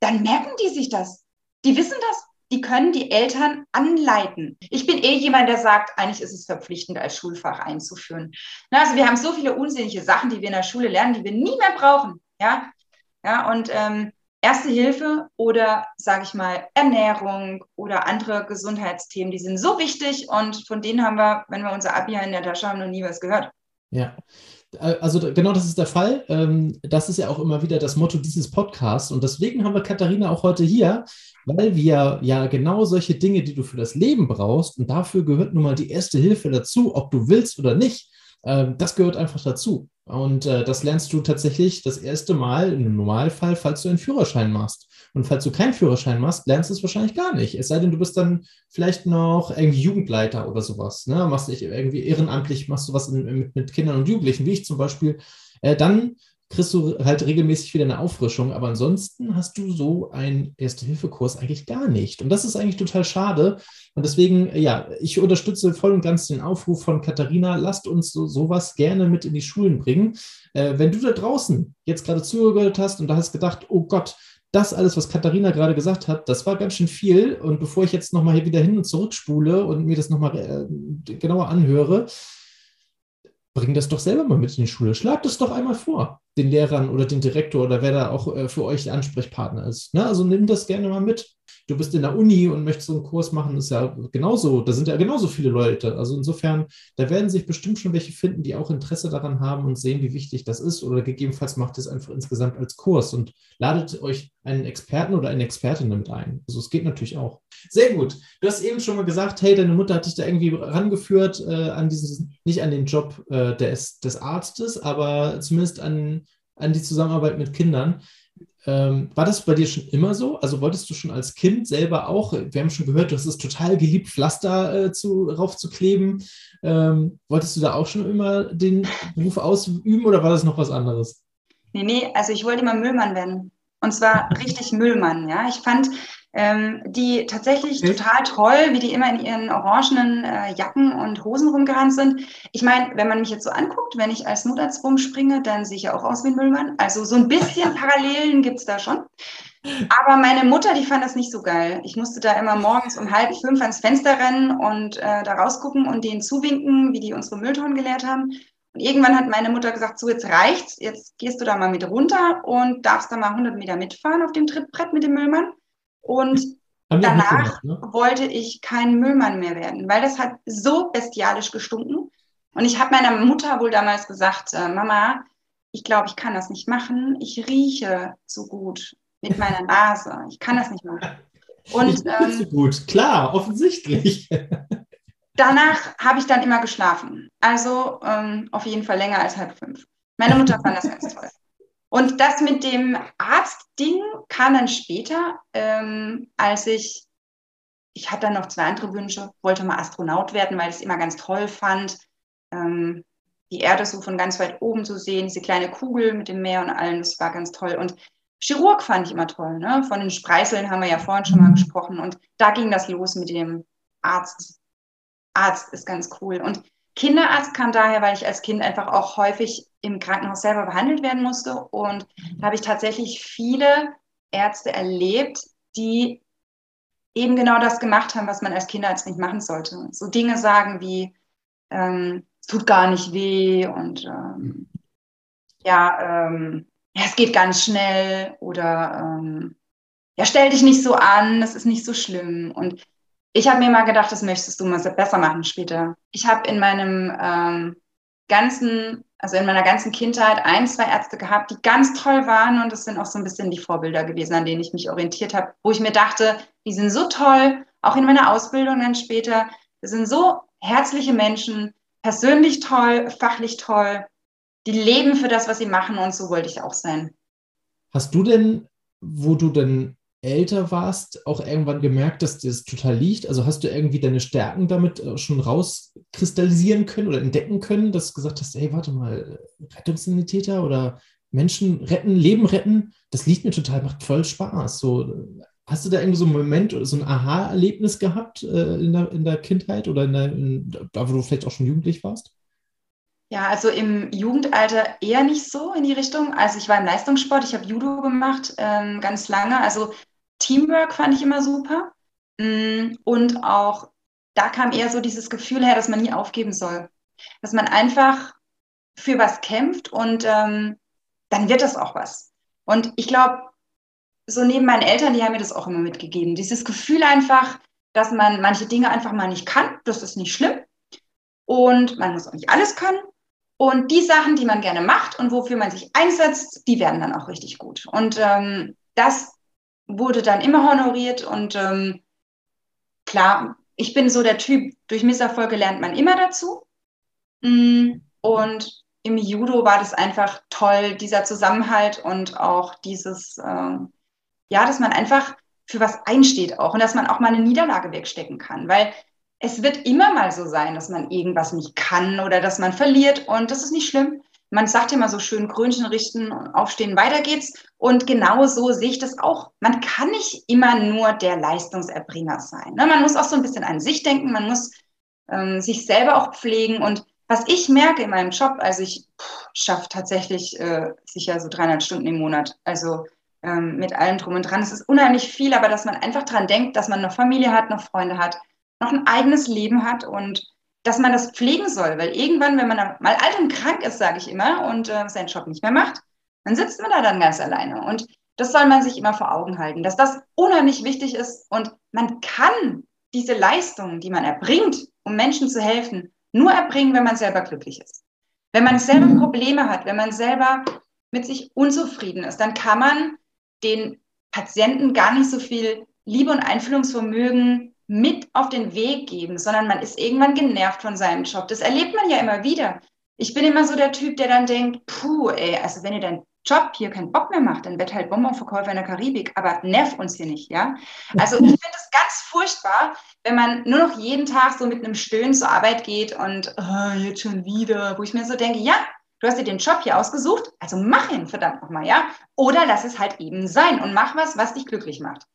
dann merken die sich das. Die wissen das. Die können die Eltern anleiten. Ich bin eh jemand, der sagt, eigentlich ist es verpflichtend, als Schulfach einzuführen. Na, also wir haben so viele unsinnige Sachen, die wir in der Schule lernen, die wir nie mehr brauchen. Ja, ja und ähm, Erste Hilfe oder, sage ich mal, Ernährung oder andere Gesundheitsthemen, die sind so wichtig und von denen haben wir, wenn wir unser Abi in der Tasche haben, noch nie was gehört. Ja, äh, also genau das ist der Fall. Ähm, das ist ja auch immer wieder das Motto dieses Podcasts und deswegen haben wir Katharina auch heute hier, weil wir ja genau solche Dinge, die du für das Leben brauchst und dafür gehört nun mal die erste Hilfe dazu, ob du willst oder nicht. Ähm, das gehört einfach dazu. Und äh, das lernst du tatsächlich das erste Mal im Normalfall, falls du einen Führerschein machst. Und falls du keinen Führerschein machst, lernst du es wahrscheinlich gar nicht. Es sei denn, du bist dann vielleicht noch irgendwie Jugendleiter oder sowas. Ne? Machst dich irgendwie ehrenamtlich, machst du was mit, mit, Kindern und Jugendlichen, wie ich zum Beispiel. Äh, dann kriegst du halt regelmäßig wieder eine Auffrischung. Aber ansonsten hast du so einen Erste-Hilfe-Kurs eigentlich gar nicht. Und das ist eigentlich total schade. Und deswegen, ja, ich unterstütze voll und ganz den Aufruf von Katharina. Lasst uns so, sowas gerne mit in die Schulen bringen. Äh, wenn du da draußen jetzt gerade zugehört hast und da hast gedacht, oh Gott, das alles, was Katharina gerade gesagt hat, das war ganz schön viel. Und bevor ich jetzt nochmal hier wieder hin und zurück spule und mir das nochmal äh, genauer anhöre, bring das doch selber mal mit in die Schule. Schlag das doch einmal vor, den Lehrern oder den Direktor oder wer da auch äh, für euch der Ansprechpartner ist. Ne? Also nimm das gerne mal mit du bist in der Uni und möchtest so einen Kurs machen, ist ja genauso, da sind ja genauso viele Leute. Also insofern, da werden sich bestimmt schon welche finden, die auch Interesse daran haben und sehen, wie wichtig das ist. Oder gegebenenfalls macht es einfach insgesamt als Kurs und ladet euch einen Experten oder eine Expertin damit ein. Also es geht natürlich auch. Sehr gut. Du hast eben schon mal gesagt, hey, deine Mutter hat dich da irgendwie rangeführt äh, an dieses, nicht an den Job äh, des, des Arztes, aber zumindest an, an die Zusammenarbeit mit Kindern. Ähm, war das bei dir schon immer so? Also wolltest du schon als Kind selber auch, wir haben schon gehört, du hast es total geliebt, Pflaster äh, zu, raufzukleben. Ähm, wolltest du da auch schon immer den Beruf ausüben oder war das noch was anderes? Nee, nee, also ich wollte immer Müllmann werden. Und zwar richtig Müllmann, ja. Ich fand ähm, die tatsächlich okay. total toll, wie die immer in ihren orangenen äh, Jacken und Hosen rumgerannt sind. Ich meine, wenn man mich jetzt so anguckt, wenn ich als Notarzt rumspringe, dann sehe ich ja auch aus wie ein Müllmann. Also so ein bisschen Parallelen gibt es da schon. Aber meine Mutter, die fand das nicht so geil. Ich musste da immer morgens um halb fünf ans Fenster rennen und äh, da rausgucken und denen zuwinken, wie die unsere Mülltonnen geleert haben. Und irgendwann hat meine Mutter gesagt, so jetzt reicht's, jetzt gehst du da mal mit runter und darfst da mal 100 Meter mitfahren auf dem Trittbrett mit dem Müllmann. Und danach ne? wollte ich kein Müllmann mehr werden, weil das hat so bestialisch gestunken. Und ich habe meiner Mutter wohl damals gesagt, äh, Mama, ich glaube, ich kann das nicht machen. Ich rieche so gut mit meiner Nase. Ich kann das nicht machen. Und, ich ähm, so gut, klar, offensichtlich. danach habe ich dann immer geschlafen. Also ähm, auf jeden Fall länger als halb fünf. Meine Mutter fand das ganz toll. Und das mit dem Arztding kam dann später, ähm, als ich, ich hatte dann noch zwei andere Wünsche, wollte mal Astronaut werden, weil ich es immer ganz toll fand, ähm, die Erde so von ganz weit oben zu sehen, diese kleine Kugel mit dem Meer und allem, das war ganz toll. Und Chirurg fand ich immer toll, ne? von den Spreißeln haben wir ja vorhin schon mal gesprochen und da ging das los mit dem Arzt. Arzt ist ganz cool. Und Kinderarzt kam daher, weil ich als Kind einfach auch häufig im Krankenhaus selber behandelt werden musste. Und da habe ich tatsächlich viele Ärzte erlebt, die eben genau das gemacht haben, was man als Kinderarzt nicht machen sollte. So Dinge sagen wie, ähm, es tut gar nicht weh und ähm, ja, ähm, ja, es geht ganz schnell oder ähm, ja, stell dich nicht so an, das ist nicht so schlimm. Und ich habe mir mal gedacht, das möchtest du mal besser machen später. Ich habe in meinem ähm, ganzen, also in meiner ganzen Kindheit ein, zwei Ärzte gehabt, die ganz toll waren und das sind auch so ein bisschen die Vorbilder gewesen, an denen ich mich orientiert habe, wo ich mir dachte, die sind so toll, auch in meiner Ausbildung dann später. Das sind so herzliche Menschen, persönlich toll, fachlich toll. Die leben für das, was sie machen und so wollte ich auch sein. Hast du denn, wo du denn älter warst, auch irgendwann gemerkt, dass dir das total liegt? Also hast du irgendwie deine Stärken damit äh, schon rauskristallisieren können oder entdecken können, dass du gesagt hast, ey, warte mal, Rettungssanitäter oder Menschen retten, Leben retten, das liegt mir total, macht voll Spaß. So, hast du da irgendwie so einen Moment oder so ein Aha-Erlebnis gehabt äh, in, der, in der Kindheit oder in der, in, da, wo du vielleicht auch schon jugendlich warst? Ja, also im Jugendalter eher nicht so in die Richtung. Also ich war im Leistungssport, ich habe Judo gemacht, ähm, ganz lange. Also Teamwork fand ich immer super. Mm, und auch da kam eher so dieses Gefühl her, dass man nie aufgeben soll. Dass man einfach für was kämpft und ähm, dann wird das auch was. Und ich glaube, so neben meinen Eltern, die haben mir das auch immer mitgegeben. Dieses Gefühl einfach, dass man manche Dinge einfach mal nicht kann, das ist nicht schlimm. Und man muss auch nicht alles können. Und die Sachen, die man gerne macht und wofür man sich einsetzt, die werden dann auch richtig gut. Und ähm, das wurde dann immer honoriert. Und ähm, klar, ich bin so der Typ, durch Misserfolge lernt man immer dazu. Mm, und im Judo war das einfach toll, dieser Zusammenhalt und auch dieses, äh, ja, dass man einfach für was einsteht auch und dass man auch mal eine Niederlage wegstecken kann, weil es wird immer mal so sein, dass man irgendwas nicht kann oder dass man verliert und das ist nicht schlimm. Man sagt immer so schön, Krönchen richten und aufstehen, weiter geht's. Und genau so sehe ich das auch. Man kann nicht immer nur der Leistungserbringer sein. Ne? Man muss auch so ein bisschen an sich denken, man muss ähm, sich selber auch pflegen und was ich merke in meinem Job, also ich schaffe tatsächlich äh, sicher so 300 Stunden im Monat, also ähm, mit allem drum und dran. Es ist unheimlich viel, aber dass man einfach dran denkt, dass man noch Familie hat, noch Freunde hat, noch ein eigenes Leben hat und dass man das pflegen soll, weil irgendwann, wenn man mal alt und krank ist, sage ich immer, und äh, seinen Job nicht mehr macht, dann sitzt man da dann ganz alleine. Und das soll man sich immer vor Augen halten, dass das unheimlich wichtig ist und man kann diese Leistung, die man erbringt, um Menschen zu helfen, nur erbringen, wenn man selber glücklich ist. Wenn man selber. Probleme hat, wenn man selber mit sich unzufrieden ist, dann kann man den Patienten gar nicht so viel Liebe und Einfühlungsvermögen mit auf den Weg geben, sondern man ist irgendwann genervt von seinem Job. Das erlebt man ja immer wieder. Ich bin immer so der Typ, der dann denkt, puh, ey, also wenn ihr dein Job hier keinen Bock mehr macht, dann wird halt Bonbonverkäufer in der Karibik, aber nerv uns hier nicht, ja? Also ich finde es ganz furchtbar, wenn man nur noch jeden Tag so mit einem Stöhnen zur Arbeit geht und oh, jetzt schon wieder, wo ich mir so denke, ja, du hast dir den Job hier ausgesucht, also mach ihn, verdammt nochmal, ja? Oder lass es halt eben sein und mach was, was dich glücklich macht.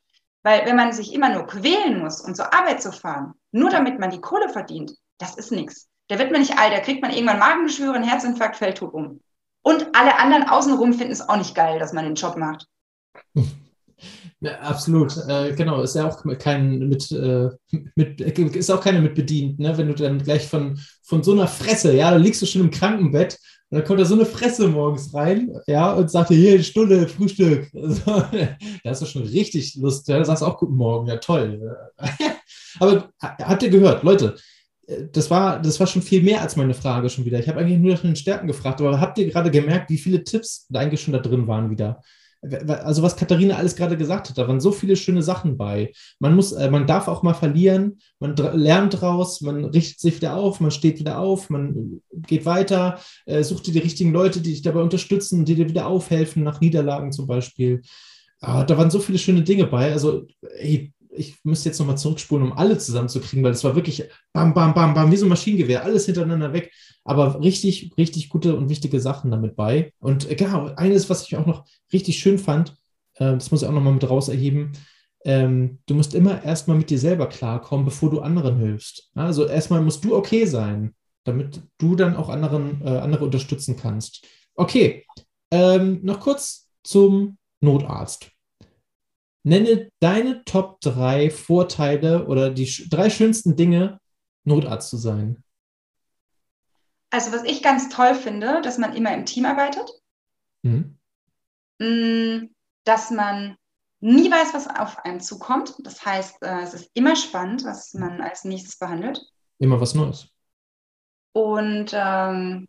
Weil wenn man sich immer nur quälen muss, um zur Arbeit zu fahren, nur damit man die Kohle verdient, das ist nichts. Da wird man nicht alt, da kriegt man irgendwann Magengeschwüre, einen Herzinfarkt, fällt tot um. Und alle anderen außenrum finden es auch nicht geil, dass man den Job macht. Ja, absolut, äh, genau. Ist ja auch kein mit, äh, mit, ist auch keine mit bedient, ne? Wenn du dann gleich von, von so einer Fresse, ja, da liegst du schon im Krankenbett und dann kommt da so eine Fresse morgens rein, ja, und sagt dir, hier, Stunde Frühstück. Also, da hast du schon richtig Lust. Ja, da sagst du auch guten Morgen, ja toll. Aber habt ihr gehört, Leute, das war, das war schon viel mehr als meine Frage schon wieder. Ich habe eigentlich nur nach den Stärken gefragt, aber habt ihr gerade gemerkt, wie viele Tipps da eigentlich schon da drin waren wieder? Also was Katharina alles gerade gesagt hat, da waren so viele schöne Sachen bei. Man muss, äh, man darf auch mal verlieren, man lernt draus, man richtet sich wieder auf, man steht wieder auf, man geht weiter, äh, sucht dir die richtigen Leute, die dich dabei unterstützen, die dir wieder aufhelfen, nach Niederlagen zum Beispiel. Ah, da waren so viele schöne Dinge bei. Also, hey, ich müsste jetzt nochmal zurückspulen, um alle zusammenzukriegen, weil es war wirklich bam, bam, bam, bam, wie so ein Maschinengewehr, alles hintereinander weg. Aber richtig, richtig gute und wichtige Sachen damit bei. Und äh, genau, eines, was ich auch noch richtig schön fand, äh, das muss ich auch nochmal mit raus erheben, ähm, du musst immer erstmal mit dir selber klarkommen, bevor du anderen hilfst. Also erstmal musst du okay sein, damit du dann auch anderen, äh, andere unterstützen kannst. Okay, ähm, noch kurz zum Notarzt. Nenne deine Top 3 Vorteile oder die drei schönsten Dinge, Notarzt zu sein. Also, was ich ganz toll finde, dass man immer im Team arbeitet. Mhm. Mm, dass man nie weiß, was auf einem zukommt. Das heißt, äh, es ist immer spannend, was man als nächstes behandelt. Immer was Neues. Und ähm,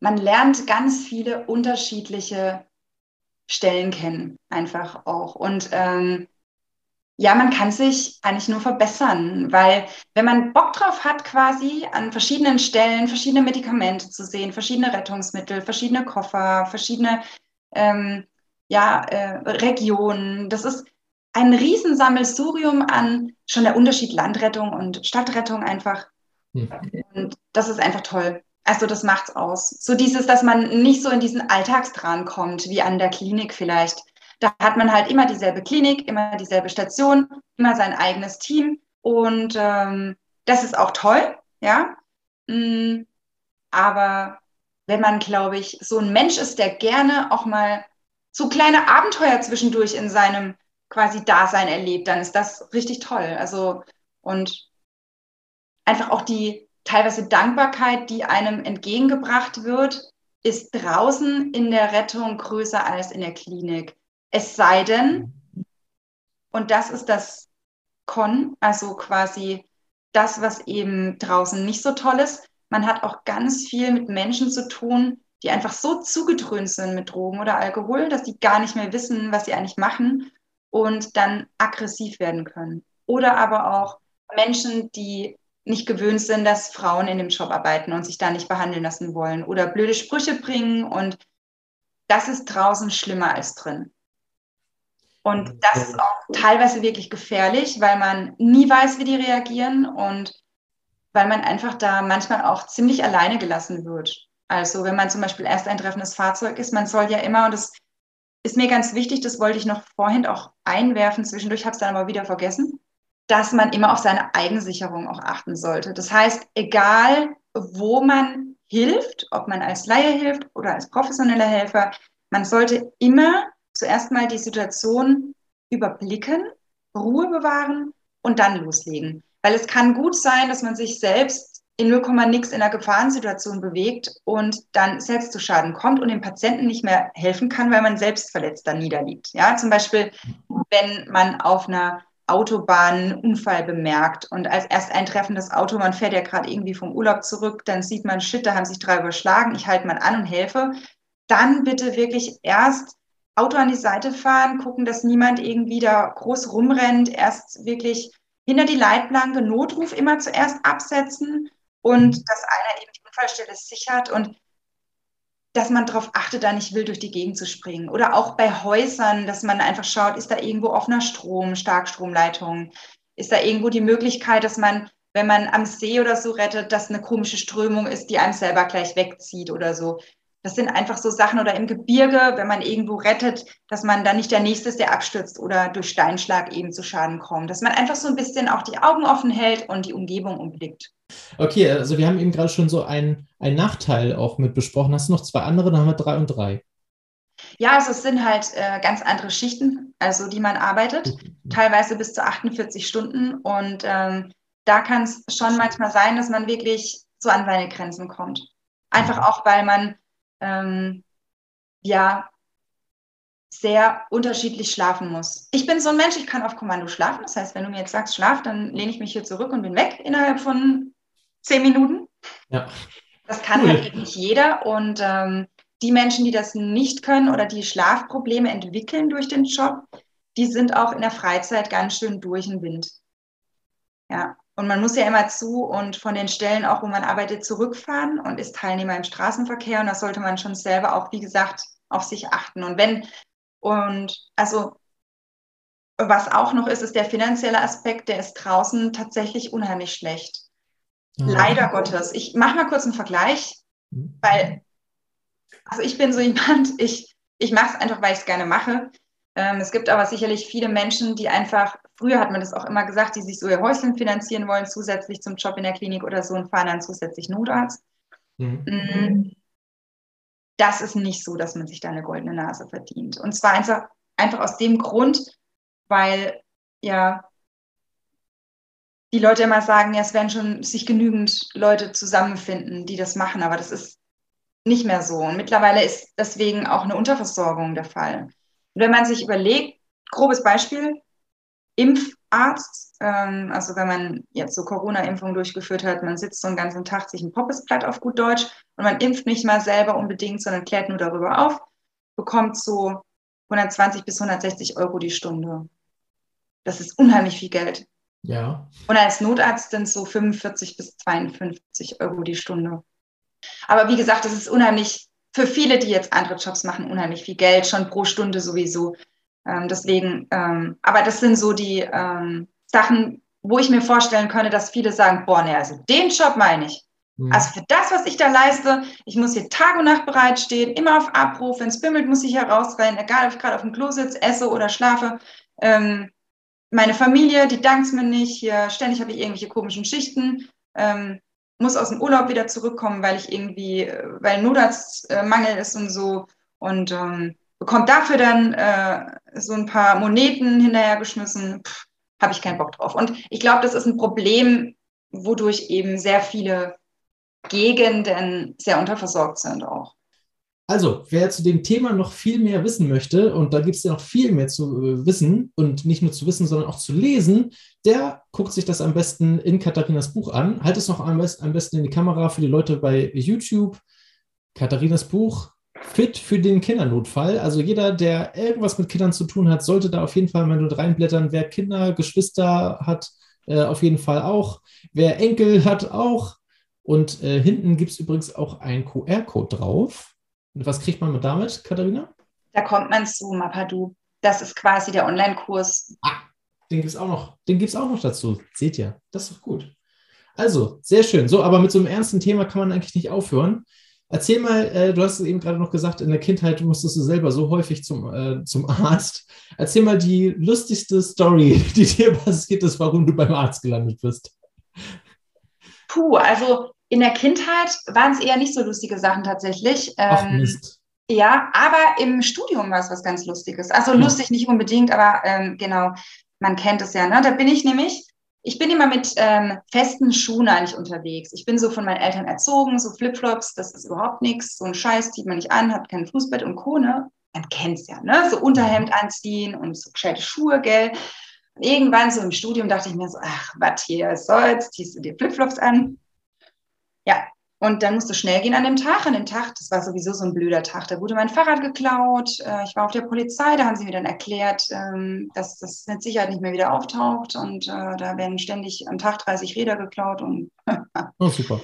man lernt ganz viele unterschiedliche Stellen kennen, einfach auch. Und ähm, ja, man kann sich eigentlich nur verbessern, weil wenn man Bock drauf hat, quasi an verschiedenen Stellen verschiedene Medikamente zu sehen, verschiedene Rettungsmittel, verschiedene Koffer, verschiedene ähm, ja, äh, Regionen, das ist ein Riesensammelsurium an schon der Unterschied Landrettung und Stadtrettung einfach. Mhm. Und das ist einfach toll. Also das macht's aus. So dieses, dass man nicht so in diesen Alltagstran kommt, wie an der Klinik vielleicht. Da hat man halt immer dieselbe Klinik, immer dieselbe Station, immer sein eigenes Team. Und ähm, das ist auch toll, ja. Mm, aber wenn man, glaube ich, so ein Mensch ist, der gerne auch mal so kleine Abenteuer zwischendurch in seinem quasi Dasein erlebt, dann ist das richtig toll. Also und einfach auch die teilweise Dankbarkeit, die einem entgegengebracht wird, ist draußen in der Rettung größer als in der Klinik. Es sei denn, und das ist das Con, also quasi das, was eben draußen nicht so toll ist, man hat auch ganz viel mit Menschen zu tun, die einfach so zugedröhnt sind mit Drogen oder Alkohol, dass die gar nicht mehr wissen, was sie eigentlich machen und dann aggressiv werden können. Oder aber auch Menschen, die nicht gewöhnt sind, dass Frauen in dem Job arbeiten und sich da nicht behandeln lassen wollen oder blöde Sprüche bringen. Und das ist draußen schlimmer als drin. Und das ist auch teilweise wirklich gefährlich, weil man nie weiß, wie die reagieren und weil man einfach da manchmal auch ziemlich alleine gelassen wird. Also wenn man zum Beispiel erst ein treffendes Fahrzeug ist, man soll ja immer, und das ist mir ganz wichtig, das wollte ich noch vorhin auch einwerfen, zwischendurch habe es dann aber wieder vergessen, dass man immer auf seine Eigensicherung auch achten sollte. Das heißt, egal wo man hilft, ob man als Laie hilft oder als professioneller Helfer, man sollte immer zuerst mal die Situation überblicken, Ruhe bewahren und dann loslegen. Weil es kann gut sein, dass man sich selbst in 0, nix in einer Gefahrensituation bewegt und dann selbst zu Schaden kommt und dem Patienten nicht mehr helfen kann, weil man selbst verletzt dann niederliegt. Ja, zum Beispiel, wenn man auf einer Autobahn einen Unfall bemerkt und als erst eintreffendes Auto, man fährt ja gerade irgendwie vom Urlaub zurück, dann sieht man, shit, da haben sich drei überschlagen, ich halte mal an und helfe. Dann bitte wirklich erst Auto an die Seite fahren, gucken, dass niemand irgendwie da groß rumrennt, erst wirklich hinter die Leitplanke Notruf immer zuerst absetzen und dass einer eben die Unfallstelle sichert und dass man darauf achtet, da nicht wild durch die Gegend zu springen. Oder auch bei Häusern, dass man einfach schaut, ist da irgendwo offener Strom, Starkstromleitung? Ist da irgendwo die Möglichkeit, dass man, wenn man am See oder so rettet, dass eine komische Strömung ist, die einem selber gleich wegzieht oder so? Das sind einfach so Sachen oder im Gebirge, wenn man irgendwo rettet, dass man dann nicht der Nächste ist, der abstürzt oder durch Steinschlag eben zu Schaden kommt. Dass man einfach so ein bisschen auch die Augen offen hält und die Umgebung umblickt. Okay, also wir haben eben gerade schon so einen, einen Nachteil auch mit besprochen. Hast du noch zwei andere? Dann haben wir drei und drei. Ja, also es sind halt äh, ganz andere Schichten, also die man arbeitet, teilweise bis zu 48 Stunden. Und ähm, da kann es schon manchmal sein, dass man wirklich so an seine Grenzen kommt. Einfach mhm. auch, weil man ähm, ja sehr unterschiedlich schlafen muss. Ich bin so ein Mensch, ich kann auf Kommando schlafen. Das heißt, wenn du mir jetzt sagst, schlaf, dann lehne ich mich hier zurück und bin weg innerhalb von zehn Minuten. Ja. Das kann cool. halt nicht jeder. Und ähm, die Menschen, die das nicht können oder die Schlafprobleme entwickeln durch den Job, die sind auch in der Freizeit ganz schön durch den Wind. Ja. Und man muss ja immer zu und von den Stellen auch, wo man arbeitet, zurückfahren und ist Teilnehmer im Straßenverkehr. Und da sollte man schon selber auch, wie gesagt, auf sich achten. Und wenn, und also, was auch noch ist, ist der finanzielle Aspekt, der ist draußen tatsächlich unheimlich schlecht. Ja. Leider Gottes. Ich mache mal kurz einen Vergleich, mhm. weil, also ich bin so jemand, ich, ich mache es einfach, weil ich es gerne mache. Ähm, es gibt aber sicherlich viele Menschen, die einfach, früher hat man das auch immer gesagt, die sich so ihr Häuschen finanzieren wollen, zusätzlich zum Job in der Klinik oder so und fahren dann zusätzlich Notarzt. Mhm. Mm, das ist nicht so, dass man sich da eine goldene Nase verdient. Und zwar einfach, einfach aus dem Grund, weil ja die Leute immer sagen, ja, es werden schon sich genügend Leute zusammenfinden, die das machen, aber das ist nicht mehr so. Und mittlerweile ist deswegen auch eine Unterversorgung der Fall. Und wenn man sich überlegt, grobes Beispiel, Impfarzt, ähm, also wenn man jetzt so Corona-Impfung durchgeführt hat, man sitzt so einen ganzen Tag sich ein Poppesblatt auf gut Deutsch und man impft nicht mal selber unbedingt, sondern klärt nur darüber auf, bekommt so 120 bis 160 Euro die Stunde. Das ist unheimlich viel Geld. Ja. Und als Notarzt sind so 45 bis 52 Euro die Stunde. Aber wie gesagt, das ist unheimlich für viele, die jetzt andere Jobs machen, unheimlich viel Geld, schon pro Stunde sowieso. Ähm, deswegen, ähm, aber das sind so die ähm, Sachen, wo ich mir vorstellen könnte, dass viele sagen, boah, ne, also den Job meine ich. Mhm. Also für das, was ich da leiste, ich muss hier Tag und Nacht bereitstehen, immer auf Abruf, wenn es bimmelt, muss ich herausrennen, egal ob ich gerade auf dem Klo sitze, esse oder schlafe. Ähm, meine Familie, die dankt mir nicht, hier ständig habe ich irgendwelche komischen Schichten. Ähm, muss aus dem Urlaub wieder zurückkommen, weil ich irgendwie, weil Notarztmangel ist und so und ähm, bekommt dafür dann äh, so ein paar Moneten hinterhergeschmissen, habe ich keinen Bock drauf. Und ich glaube, das ist ein Problem, wodurch eben sehr viele Gegenden sehr unterversorgt sind auch. Also, wer zu dem Thema noch viel mehr wissen möchte, und da gibt es ja noch viel mehr zu äh, wissen und nicht nur zu wissen, sondern auch zu lesen, der guckt sich das am besten in Katharinas Buch an. Halt es noch am besten, am besten in die Kamera für die Leute bei YouTube. Katharinas Buch Fit für den Kindernotfall. Also jeder, der irgendwas mit Kindern zu tun hat, sollte da auf jeden Fall mal nur reinblättern. Wer Kinder, Geschwister hat, äh, auf jeden Fall auch. Wer Enkel hat, auch. Und äh, hinten gibt es übrigens auch einen QR-Code drauf. Und was kriegt man damit, Katharina? Da kommt man zu Mapadu. Das ist quasi der Online-Kurs. Ah, den gibt es auch noch. Den gibt es auch noch dazu. Seht ihr, das ist doch gut. Also, sehr schön. So, aber mit so einem ernsten Thema kann man eigentlich nicht aufhören. Erzähl mal, äh, du hast es eben gerade noch gesagt, in der Kindheit musstest du selber so häufig zum, äh, zum Arzt. Erzähl mal die lustigste Story, die dir passiert ist, warum du beim Arzt gelandet bist. Puh, also in der Kindheit waren es eher nicht so lustige Sachen tatsächlich. Ach, ähm, Mist. Ja, aber im Studium war es was ganz Lustiges. Also hm. lustig nicht unbedingt, aber ähm, genau, man kennt es ja. Ne? Da bin ich nämlich ich bin immer mit ähm, festen Schuhen eigentlich unterwegs. Ich bin so von meinen Eltern erzogen, so Flipflops, das ist überhaupt nichts. So ein Scheiß zieht man nicht an, hat kein Fußbett und Kone. Man kennt es ja, ne? So Unterhemd anziehen und so gescheite Schuhe, gell? Irgendwann so im Studium dachte ich mir so, ach, was hier soll's, ziehst du dir Flipflops an? Ja, und dann musste schnell gehen an dem Tag. An dem Tag, das war sowieso so ein blöder Tag, da wurde mein Fahrrad geklaut. Äh, ich war auf der Polizei, da haben sie mir dann erklärt, ähm, dass das mit Sicherheit nicht mehr wieder auftaucht. Und äh, da werden ständig am Tag 30 Räder geklaut. Und oh, super.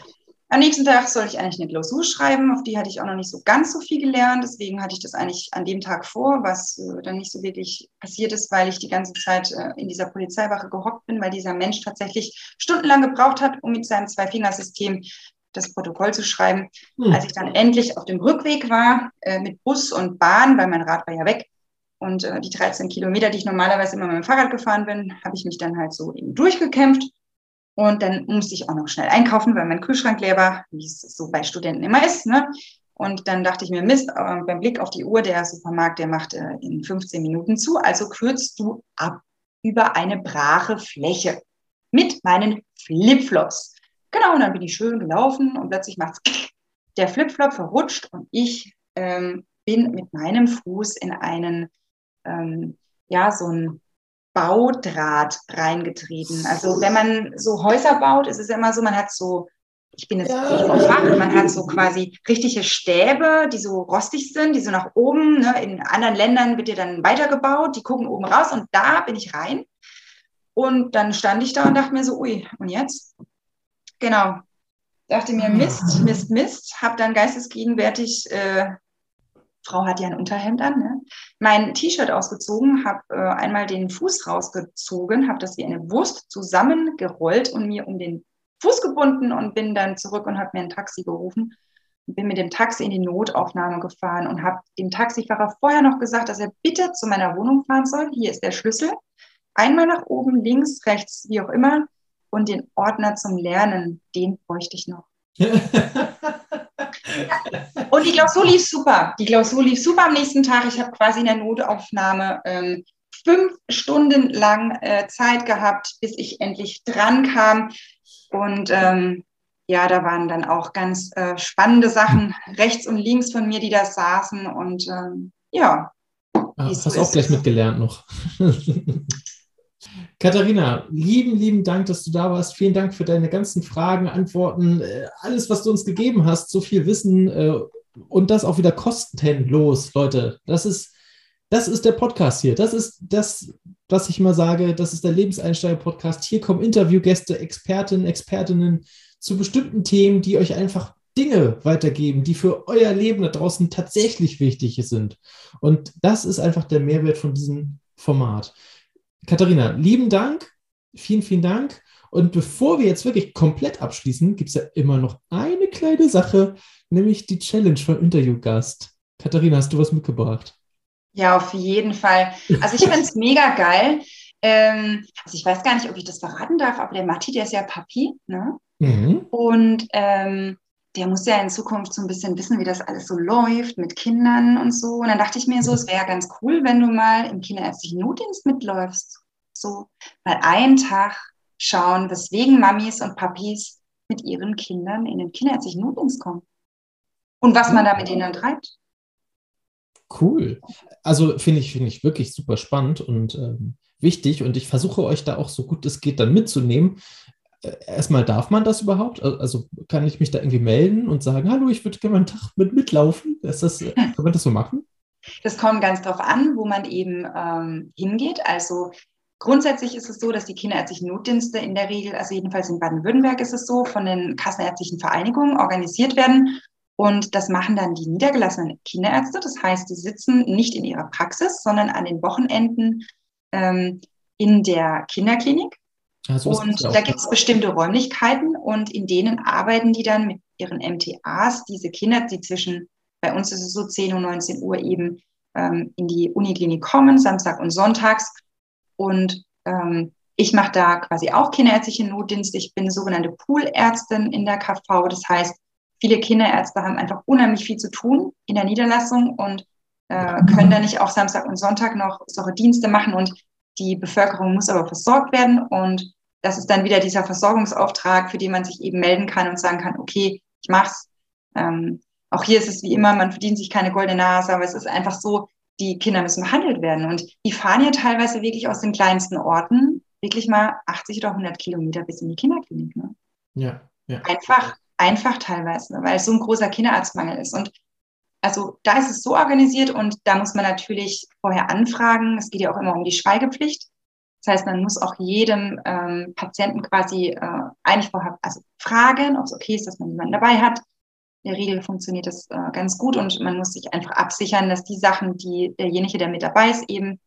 Am nächsten Tag soll ich eigentlich eine Klausur schreiben, auf die hatte ich auch noch nicht so ganz so viel gelernt. Deswegen hatte ich das eigentlich an dem Tag vor, was äh, dann nicht so wirklich passiert ist, weil ich die ganze Zeit in dieser Polizeiwache gehockt bin, weil dieser Mensch tatsächlich stundenlang gebraucht hat, um mit seinem Zwei-Fingersystem das Protokoll zu schreiben. Hm. Als ich dann endlich auf dem Rückweg war, äh, mit Bus und Bahn, weil mein Rad war ja weg, und äh, die 13 Kilometer, die ich normalerweise immer mit dem Fahrrad gefahren bin, habe ich mich dann halt so eben durchgekämpft. Und dann musste ich auch noch schnell einkaufen, weil mein Kühlschrank leer war, wie es so bei Studenten immer ist. Ne? Und dann dachte ich mir, Mist, beim Blick auf die Uhr, der Supermarkt, der macht äh, in 15 Minuten zu. Also kürzt du ab über eine brache Fläche mit meinen Flipflops. Genau, und dann bin ich schön gelaufen und plötzlich macht's der Flipflop verrutscht und ich ähm, bin mit meinem Fuß in einen, ähm, ja, so ein Baudraht reingetreten. Also wenn man so Häuser baut, ist es ja immer so, man hat so, ich bin jetzt ja. vom Fach, man hat so quasi richtige Stäbe, die so rostig sind, die so nach oben, ne, in anderen Ländern wird dir dann weitergebaut, die gucken oben raus und da bin ich rein. Und dann stand ich da und dachte mir so, ui, und jetzt? Genau. Dachte mir, Mist, Mist, Mist. Hab dann geistesgegenwärtig, äh, Frau hat ja ein Unterhemd an, ne? mein T-Shirt ausgezogen, habe äh, einmal den Fuß rausgezogen, habe das wie eine Wurst zusammengerollt und mir um den Fuß gebunden und bin dann zurück und habe mir ein Taxi gerufen. Bin mit dem Taxi in die Notaufnahme gefahren und habe dem Taxifahrer vorher noch gesagt, dass er bitte zu meiner Wohnung fahren soll. Hier ist der Schlüssel. Einmal nach oben, links, rechts, wie auch immer und den Ordner zum Lernen, den bräuchte ich noch. und die Klausur lief super. Die Klausur lief super am nächsten Tag. Ich habe quasi in der Notaufnahme ähm, fünf Stunden lang äh, Zeit gehabt, bis ich endlich dran kam. Und ähm, ja, da waren dann auch ganz äh, spannende Sachen rechts und links von mir, die da saßen. Und ähm, ja. Ah, hast du auch gleich mitgelernt noch. Katharina, lieben, lieben Dank, dass du da warst. Vielen Dank für deine ganzen Fragen, Antworten, äh, alles, was du uns gegeben hast, so viel Wissen äh, und das auch wieder kostenlos, Leute. Das ist, das ist der Podcast hier. Das ist das, was ich immer sage. Das ist der Lebenseinsteiger-Podcast. Hier kommen Interviewgäste, Expertinnen, Expertinnen zu bestimmten Themen, die euch einfach Dinge weitergeben, die für euer Leben da draußen tatsächlich wichtig sind. Und das ist einfach der Mehrwert von diesem Format. Katharina, lieben Dank. Vielen, vielen Dank. Und bevor wir jetzt wirklich komplett abschließen, gibt es ja immer noch eine kleine Sache, nämlich die Challenge von Interviewgast. Katharina, hast du was mitgebracht? Ja, auf jeden Fall. Also ich finde es mega geil. Ähm, also ich weiß gar nicht, ob ich das verraten darf, aber der Matti, der ist ja Papi. Ne? Mhm. Und ähm, der muss ja in Zukunft so ein bisschen wissen, wie das alles so läuft mit Kindern und so. Und dann dachte ich mir so, es wäre ganz cool, wenn du mal im kinderärztlichen Notdienst mitläufst. So mal einen Tag schauen, weswegen Mamis und Papis mit ihren Kindern in den kinderärztlichen Notdienst kommen. Und was man da mit denen treibt. Cool. Also finde ich, finde ich wirklich super spannend und ähm, wichtig. Und ich versuche euch da auch so gut es geht dann mitzunehmen. Erstmal darf man das überhaupt? Also kann ich mich da irgendwie melden und sagen, hallo, ich würde gerne mal einen Tag mit mitlaufen? Ist das, äh, kann man das so machen? Das kommt ganz darauf an, wo man eben ähm, hingeht. Also Grundsätzlich ist es so, dass die kinderärztlichen Notdienste in der Regel, also jedenfalls in Baden-Württemberg ist es so, von den kassenärztlichen Vereinigungen organisiert werden. Und das machen dann die niedergelassenen Kinderärzte. Das heißt, die sitzen nicht in ihrer Praxis, sondern an den Wochenenden ähm, in der Kinderklinik. Also und da gibt es bestimmte Räumlichkeiten und in denen arbeiten die dann mit ihren MTAs, diese Kinder, die zwischen, bei uns ist es so 10 und 19 Uhr eben ähm, in die Uniklinik kommen, Samstag und Sonntags und ähm, ich mache da quasi auch kinderärztliche Notdienste. Ich bin sogenannte Poolärztin in der KV. Das heißt, viele Kinderärzte haben einfach unheimlich viel zu tun in der Niederlassung und äh, können da nicht auch Samstag und Sonntag noch solche Dienste machen. Und die Bevölkerung muss aber versorgt werden. Und das ist dann wieder dieser Versorgungsauftrag, für den man sich eben melden kann und sagen kann, okay, ich mach's. Ähm, auch hier ist es wie immer, man verdient sich keine goldene Nase, aber es ist einfach so, die Kinder müssen behandelt werden. Und die fahren ja teilweise wirklich aus den kleinsten Orten wirklich mal 80 oder 100 Kilometer bis in die Kinderklinik. Ne? Ja, ja. Einfach, einfach teilweise, weil es so ein großer Kinderarztmangel ist. Und also da ist es so organisiert und da muss man natürlich vorher anfragen. Es geht ja auch immer um die Schweigepflicht. Das heißt, man muss auch jedem ähm, Patienten quasi äh, eigentlich vorher also fragen, ob es okay ist, dass man jemanden dabei hat in der Regel funktioniert das äh, ganz gut und man muss sich einfach absichern, dass die Sachen, die derjenige, der mit dabei ist, eben,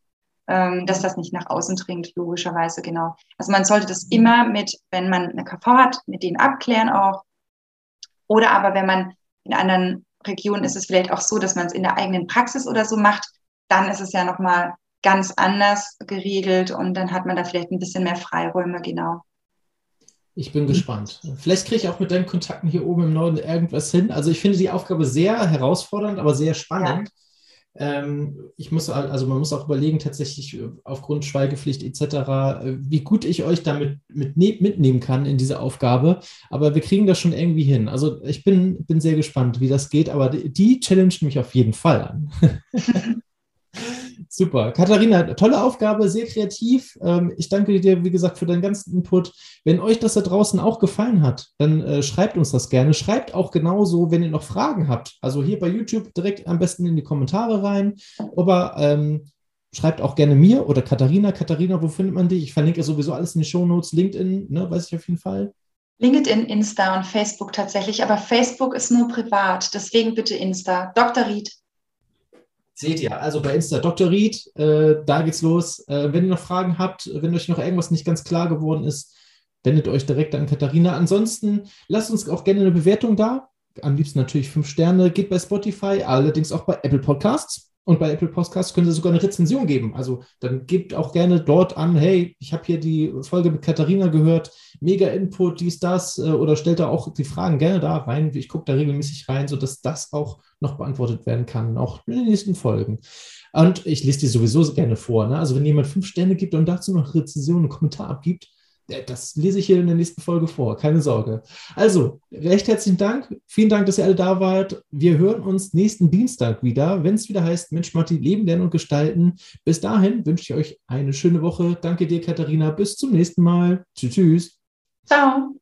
ähm, dass das nicht nach außen dringt, logischerweise, genau. Also man sollte das immer mit, wenn man eine KV hat, mit denen abklären auch. Oder aber wenn man in anderen Regionen ist es vielleicht auch so, dass man es in der eigenen Praxis oder so macht, dann ist es ja nochmal ganz anders geregelt und dann hat man da vielleicht ein bisschen mehr Freiräume, genau. Ich bin gespannt. Vielleicht kriege ich auch mit deinen Kontakten hier oben im Norden irgendwas hin. Also ich finde die Aufgabe sehr herausfordernd, aber sehr spannend. Ja. Ähm, ich muss also man muss auch überlegen tatsächlich äh, aufgrund Schweigepflicht etc. Äh, wie gut ich euch damit mit, mitnehmen kann in diese Aufgabe. Aber wir kriegen das schon irgendwie hin. Also ich bin bin sehr gespannt, wie das geht. Aber die, die challenge mich auf jeden Fall an. Super. Katharina, tolle Aufgabe, sehr kreativ. Ähm, ich danke dir, wie gesagt, für deinen ganzen Input. Wenn euch das da draußen auch gefallen hat, dann äh, schreibt uns das gerne. Schreibt auch genauso, wenn ihr noch Fragen habt. Also hier bei YouTube direkt am besten in die Kommentare rein. Aber ähm, schreibt auch gerne mir oder Katharina. Katharina, wo findet man dich? Ich verlinke sowieso alles in die Shownotes. LinkedIn, ne, weiß ich auf jeden Fall. LinkedIn, Insta und Facebook tatsächlich. Aber Facebook ist nur privat. Deswegen bitte Insta. Dr. Ried. Seht ihr, also bei Insta Dr. Ried, äh, da geht's los. Äh, wenn ihr noch Fragen habt, wenn euch noch irgendwas nicht ganz klar geworden ist, wendet euch direkt an Katharina. Ansonsten lasst uns auch gerne eine Bewertung da. Am liebsten natürlich fünf Sterne. Geht bei Spotify, allerdings auch bei Apple Podcasts. Und bei Apple Podcasts können Sie sogar eine Rezension geben. Also dann gebt auch gerne dort an, hey, ich habe hier die Folge mit Katharina gehört, mega Input, dies, das, äh, oder stellt da auch die Fragen gerne da rein. Ich gucke da regelmäßig rein, sodass das auch noch beantwortet werden kann, auch in den nächsten Folgen. Und ich lese die sowieso gerne vor. Ne? Also wenn jemand fünf Sterne gibt und dazu noch Rezension, einen Kommentar abgibt, das lese ich hier in der nächsten Folge vor, keine Sorge. Also, recht herzlichen Dank. Vielen Dank, dass ihr alle da wart. Wir hören uns nächsten Dienstag wieder, wenn es wieder heißt Mensch, Matti, Leben, Lernen und Gestalten. Bis dahin wünsche ich euch eine schöne Woche. Danke dir, Katharina. Bis zum nächsten Mal. Tschüss. tschüss. Ciao.